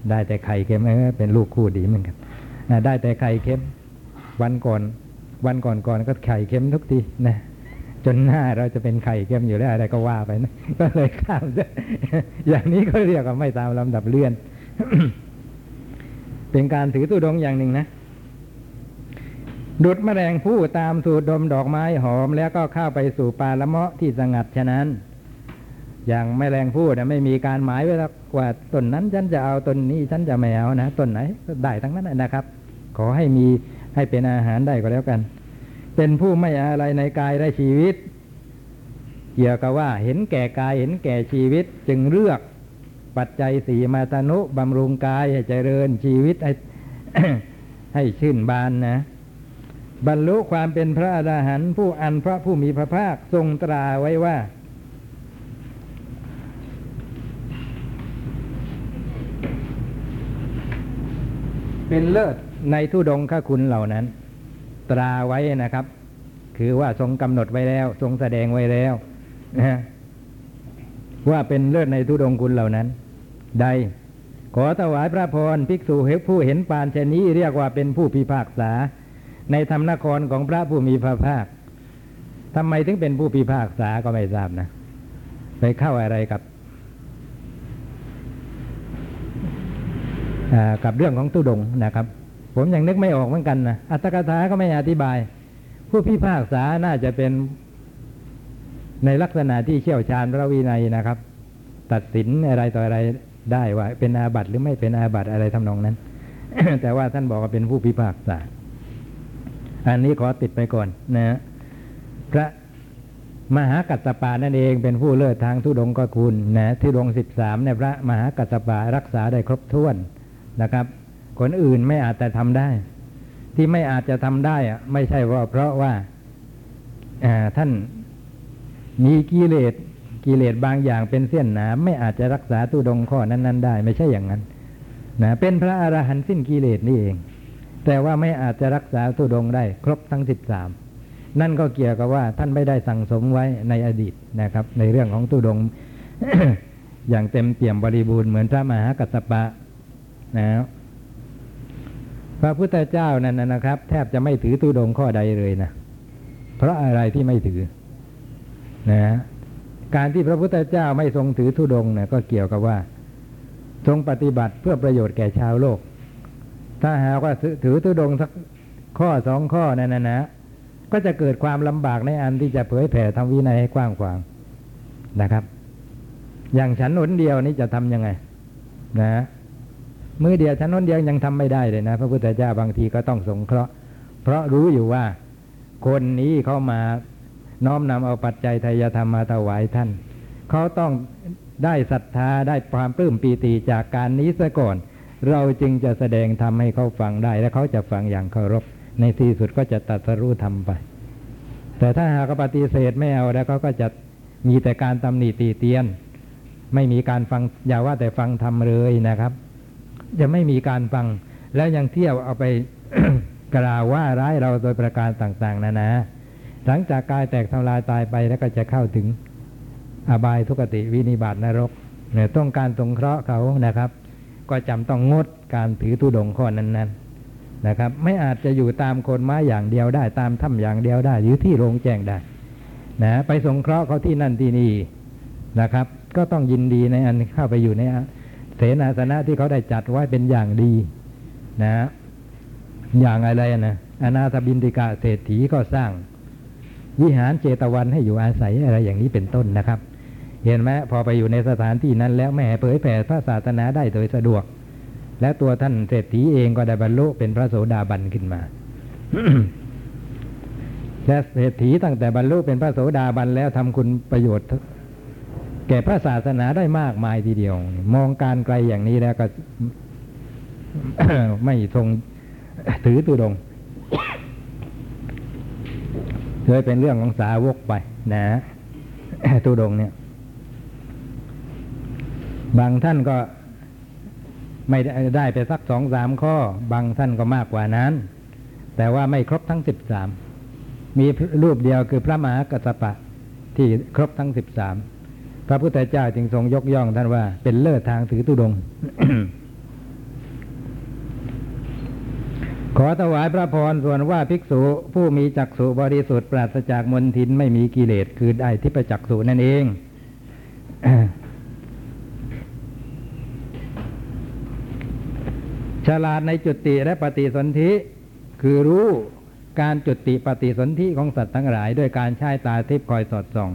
ได้แต่ไข่เค็มเออเป็นลูกคู่ดีเหมือนกันได้แต่ไข่เค็มวันก่อน วันก่อนก่อนก็ไข่เค็มทุกทีนะ จนหน้าเราจะเป็นไข่เค็มอยู่แล้วอะไรก็ว่าไปนะก็เลยข้ามซะอย่างนี้ก็เรียกว่าไม่ตามลำดับเลื่อน เป็นการถือตู้ดงอย่างหนึ่งนะดุดแมลงผู้ตามสูดดมดอกไม้หอม แล้วก็เข้าไปสู่ป่าละเมาะที่สงัดฉะนั้น อย่างแมลงผู้นะไม่มีการหมายไว้แล้วว่าต้นนั้นฉันจะเอาต้นนี้ฉันจะไม่เอานะต้นไหนได้ทั้งนั้นนะครับ ขอให้มีให้เป็นอาหารได้ก็แล้วกัน เป็นผู้ไม่อะไรในกายและชีวิต เกี่ยวกับว่าเห็นแก่กายเห็นแก่ชีวิตจึงเลือกปัจจัยสีมาตนุบำรุงกายให้เจริญชีวิตให้ให้ชื่นบานนะ บรรลุความเป็นพระอรหันต์ผู้อันพระผู้มีพระภาคทรงตราไว้ว่า เป็นเลิศในทุดงคคุณเหล่านั้น ตราไว้นะครับ คือว่าทรงกำหนดไว้แล้ว ทรงแสดงไว้แล้วนะว่าเป็นเลิศในทุดงคุณเหล่านั้น ใด ขอถวายพระพรภิกษุผู้เห็นปานเชนนี้เรียกว่าเป็นผู้พิพากษา ในธรรมนครของพระผู้มีพระภาคทำไมถึงเป็นผู้พิพากษาก็ไม่ทราบนะ ไปเข้าอะไรกับกับเรื่องของตุดงนะครับ ผมยังนึกไม่ออกเหมือนกันนะอัตถกถาก็ไม่อธิบาย ผู้พิพากษาน่าจะเป็นในลักษณะที่เชี่ยวชาญพระวินัยนะครับ ตัดสินอะไรต่ออะไรได้ว่า เป็นอาบัติหรือไม่เป็นอาบัติอะไรทำนองนั้น แต่ว่าท่านบอกว่าเป็นผู้พิพากษา อันนี้ขอติดไปก่อนนะพระมหากัสสปานั่นเองเป็นผู้เลิศทางทุดงก็คุณนะทุดงสิบสามในพระมหากัสสปารักษาได้ครบถ้วนนะครับ คนอื่นไม่อาจจะทำได้ ที่ไม่อาจจะทำได้อะไม่ใช่ว่า เพราะว่าท่านมีกิเลสกิเลสบางอย่างเป็นเส้นหนา ไม่อาจจะรักษาตุดงข้อนั้น ๆ ได้ ไม่ใช่อย่างนั้นนะเป็นพระอรหันต์สิ้นกิเลสนี่เอง แต่ว่าไม่อาจจะรักษาตุดงได้ ครบทั้งสิบสามนั่นก็เกี่ยวกับว่าท่านไม่ได้สั่งสมไว้ในอดีตนะครับ ในเรื่องของตุดง อย่างเต็มเปี่ยมบริบูรณ์เหมือนพระมหากัสสปะนะ พระพุทธเจ้านั่นนะครับ แทบจะไม่ถือตุดงข้อใดเลยนะ เพราะอะไรที่ไม่ถือนะการที่พระพุทธเจ้าไม่ทรงถือธุดงนี่ยก็เกี่ยวกับว่า ทรงปฏิบัติเพื่อประโยชน์แก่ชาวโลก ถ้าหากว่าถือธุดงสักข้อสองข้อนั่นนะนะก็จะเกิดความลำบากในอันที่จะเผยแผ่ทำวินัยให้กว้างขวางนะครับ อย่างฉันหนเดียวนี้จะทํำยังไง นะ มือเดียวฉันหนเดียวยังทำไม่ได้เลยนะ พระพุทธเจ้าบางทีก็ต้องสงเคราะห์ เพราะรู้อยู่ว่า คนนี้เขามาน้อมนำเอาปัจจัยทายธรรมมาถวายท่าน เขาต้องได้ศรัทธาได้ความปลื้มปีติจากการนี้ซะก่อน เราจึงจะแสดงธรรมให้เขาฟังได้ และเขาจะฟังอย่างเคารพ ในที่สุดก็จะตัดสรู้ธรรมไป แต่ถ้าหากปฏิเสธไม่เอาแล้วเขาก็จะมีแต่การตำหนิตีเตียน ไม่มีการฟังอย่าว่าแต่ฟังธรรมเลยนะครับ จะไม่มีการฟัง แล้วยังเที่ยวเอาไปกล่าวว่าร้ายเราโดยประการต่าง ๆ นานาหลังจากกายแตกทำลายตายไปแล้วก็จะเข้าถึงอบายทุกติวินิบาตนรกเนี่ยต้องการสงเคราะห์เขานะครับ ก็จำต้องงดการถือตุดงข้อนั้นๆนะครับ ไม่อาจจะอยู่ตามคนไม้อย่างเดียวได้ตามถ้ำอย่างเดียวได้ หรือที่โรงแจ้งได้นะไปสงเคราะห์เขาที่นั่นที่นี่นะครับ ก็ต้องยินดีในอันเข้าไปอยู่ใน เสนาสนะที่เขาได้จัดไว้เป็นอย่างดีนะอย่างอะไรนะอนาถบินติกาเศรษฐีก็สร้างวิหารเจตวันให้อยู่อาศัยอะไรอย่างนี้เป็นต้นนะครับ เห็นไหมพอไปอยู่ในสถานที่นั้นแล้วแม่เผยแผ่พระศาสนาได้โดยสะดวก และตัวท่านเศรษฐีเองก็ได้บรรลุเป็นพระโสดาบันขึ้นมาและเศรษฐีตั้งแต่บรรลุเป็นพระโสดาบันแล้วทำคุณประโยชน์ แก่พระศาสนาได้มากมายทีเดียว มองการไกลอย่างนี้แล้วก็ไม่ทรงถือตุดงเคยเป็นเรื่องของสาวกไป นะตุดงเนี่ย บางท่านก็ไม่ได้ไปสักสองสามข้อ บางท่านก็มากกว่านั้น แต่ว่าไม่ครบทั้งสิบสามมีรูปเดียวคือพระมหากัสปะที่ครบทั้งสิบสาม พระพุทธเจ้าจึงทรงยกย่องท่านว่าเป็นเลิศทางถือตุดง ขอถวายพระพรส่วนว่าภิกษุผู้มีจักษุบริสุทธิ์ปราศจากมนทินไม่มีกิเลสคือได้ทิพจักษุนั่นเองฉลาดในจุติและปฏิสนธิคือรู้การจุติปฏิสนธิของสัตว์ทั้งหลาย ด้วยการใช้ตาทิพย์คอยสอดส่อง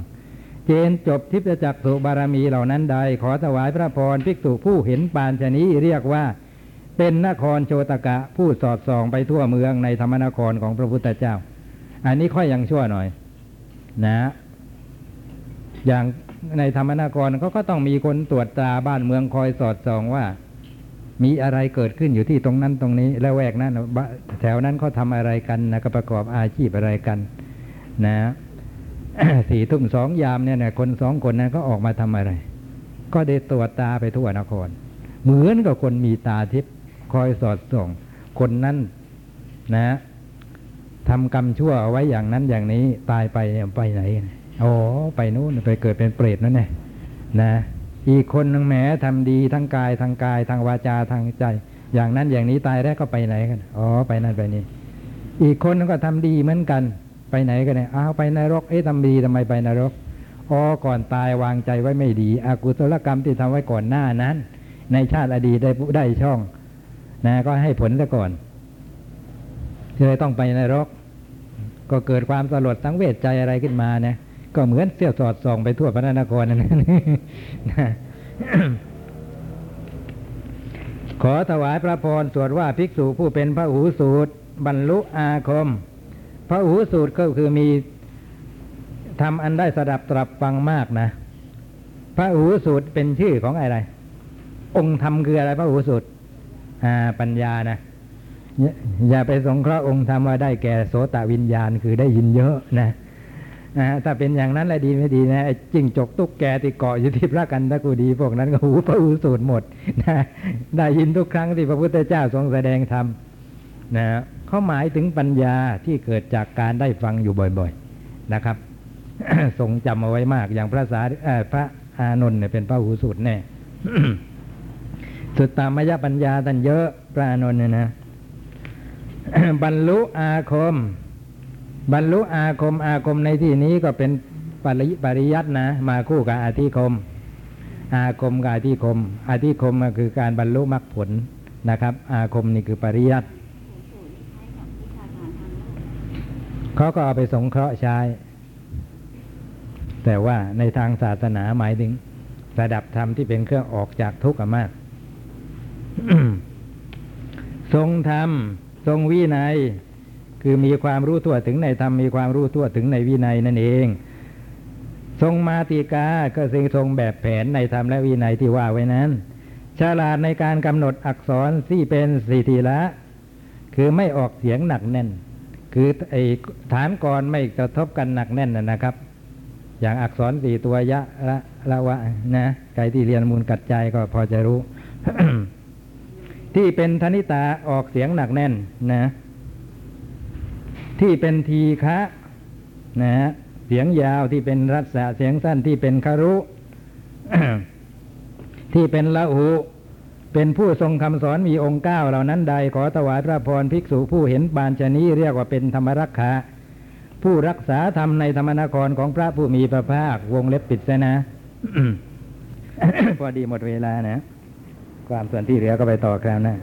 เจนจบทิพยจักษุบารมีเหล่านั้นใด ขอถวายพระพรภิกษุผู้เห็นปานชนี้เรียกว่า เป็นนครโชตกะผู้สอดส่องไปทั่วเมืองในธรรมนครของพระพุทธเจ้า อันนี้ค่อยยังชั่วหน่อย นะ อย่างในธรรมนครเขาก็ต้องมีคนตรวจตราบ้านเมืองคอยสอดส่องว่า มีอะไรเกิดขึ้นอยู่ที่ตรงนั้นตรงนี้ แล้วแวกนั้นแถวนั้นเขาทำอะไรกันนะก็ประกอบอาชีพอะไรกัน นะ สี่ทุ่มสองยามเนี่ยนะคนสองคนนั้นก็ออกมาทำอะไร ก็ได้ตรวจตาไปทั่วนคร เหมือนกับคนมีตาทิพย์คอยสอดส่อง คนนั้นนะทำกรรมชั่วเอาไว้อย่างนั้นอย่างนี้ตายไปไปไหนอ๋อไปนู่นไปเกิดเป็นเปรตนั่นแน่นะอีกคนนึงแหมทำดีทั้งกายทางกายทางวาจาทางใจ อย่างนั้นอย่างนี้ตายแล้วก็ไปไหนกันอ๋อไปนั่นไปนี่อีกคนนึงก็ทำดีเหมือนกัน ไปไหนกันเนี่ยอ้าวไปนรกเอ๊ะทำดีทำไมไปนรกอ๋อก่อนตายวางใจไว้ไม่ดีอากุศลกรรมที่ทำไว้ก่อนหน้านั้น ในชาติอดีตได้ได้ช่อง นะ ก็ให้ผลซะก่อนเลยต้องไปนรก ก็เกิดความสลดสังเวชใจอะไรขึ้นมาเนะก็เหมือนเสี่ยวสอดส่องไปทั่วพระนครนั่นนะขอถวายพระพรสวดว่าภิกษุผู้เป็นพระหูสูตร บรรลุอาคม พระหูสูตรก็คือมีทำอันได้สดับตรับฟังมากนะ พระหูสูตรเป็นชื่อของอะไร องค์ธรรมคืออะไรพระหูสูตรปัญญานะอย่าไปสงเคราะห์องค์ธรรมว่าได้แก่โสตวิญญาณคือได้ยินเยอะนะนะถ้าเป็นอย่างนั้นแหละดีไม่ดีนะจิ้งจกตุ๊กแกที่เกาะอยู่ที่พระกันตะกูดีพวกนั้นก็หูพระหูสูตรหมดนะได้ยินทุกครั้งที่พระพุทธเจ้าทรงแสดงธรรมนะ เขาหมายถึงปัญญาที่เกิดจากการได้ฟังอยู่บ่อยๆนะครับทรงจำเอาไว้มากอย่างพระสารพระอานนท์เนี่ยเป็นพระหูสูตรแน่สุดตามยปัญญาท่านเยอะพระอานนท์เนี่ยนะบรรลุอาคม บรรลุอาคมอาคมในที่นี้ก็เป็นปริปริยัตินะ มาคู่กับอาธิคม อาคมกับอาธิคม อาธิคมก็คือการบรรลุมรรคผลนะครับ อาคมนี่คือปริยัติ เขาก็เอาไปสงเคราะห์ใช้ แต่ว่าในทางศาสนาหมายถึง ระดับธรรมที่เป็นเครื่องออกจากทุกข์มาก ทรงธรรม ทรงวินัย คือมีความรู้ทั่วถึงในธรรม มีความรู้ทั่วถึงในวินัยนั่นเอง ทรงมาติกา ก็ซึ่งทรงแบบแผนในธรรมและวินัยที่ว่าไว้นั้น ฉลาดในการกำหนดอักษรที่เป็นสีทีละ คือไม่ออกเสียงหนักแน่น คือไอ้ฐานกรไม่กระทบกันหนักแน่นนะนะครับ อย่างอักษรสี่ตัวยะละละวะนะใครที่เรียนมูลกัดใจก็พอจะรู้ ที่เป็นธนิตาออกเสียงหนักแน่นนะ ที่เป็นทีฆะนะฮะเสียงยาวที่เป็นรัศะเสียงสั้นที่เป็นคารุ ที่เป็นละหู เป็นผู้ทรงคำสอนมีองค์เก้าเหล่านั้นใดขอถวายพระพรภิกษุผู้เห็นบานชนี้เรียกว่าเป็นธรรมรักษาผู้รักษาธรรมในธรรมนครของพระผู้มีพระภาควงเล็บปิดซะนะ พอดีหมดเวลานะ ความส่วนที่เหลือก็ไปต่อคราวหน้า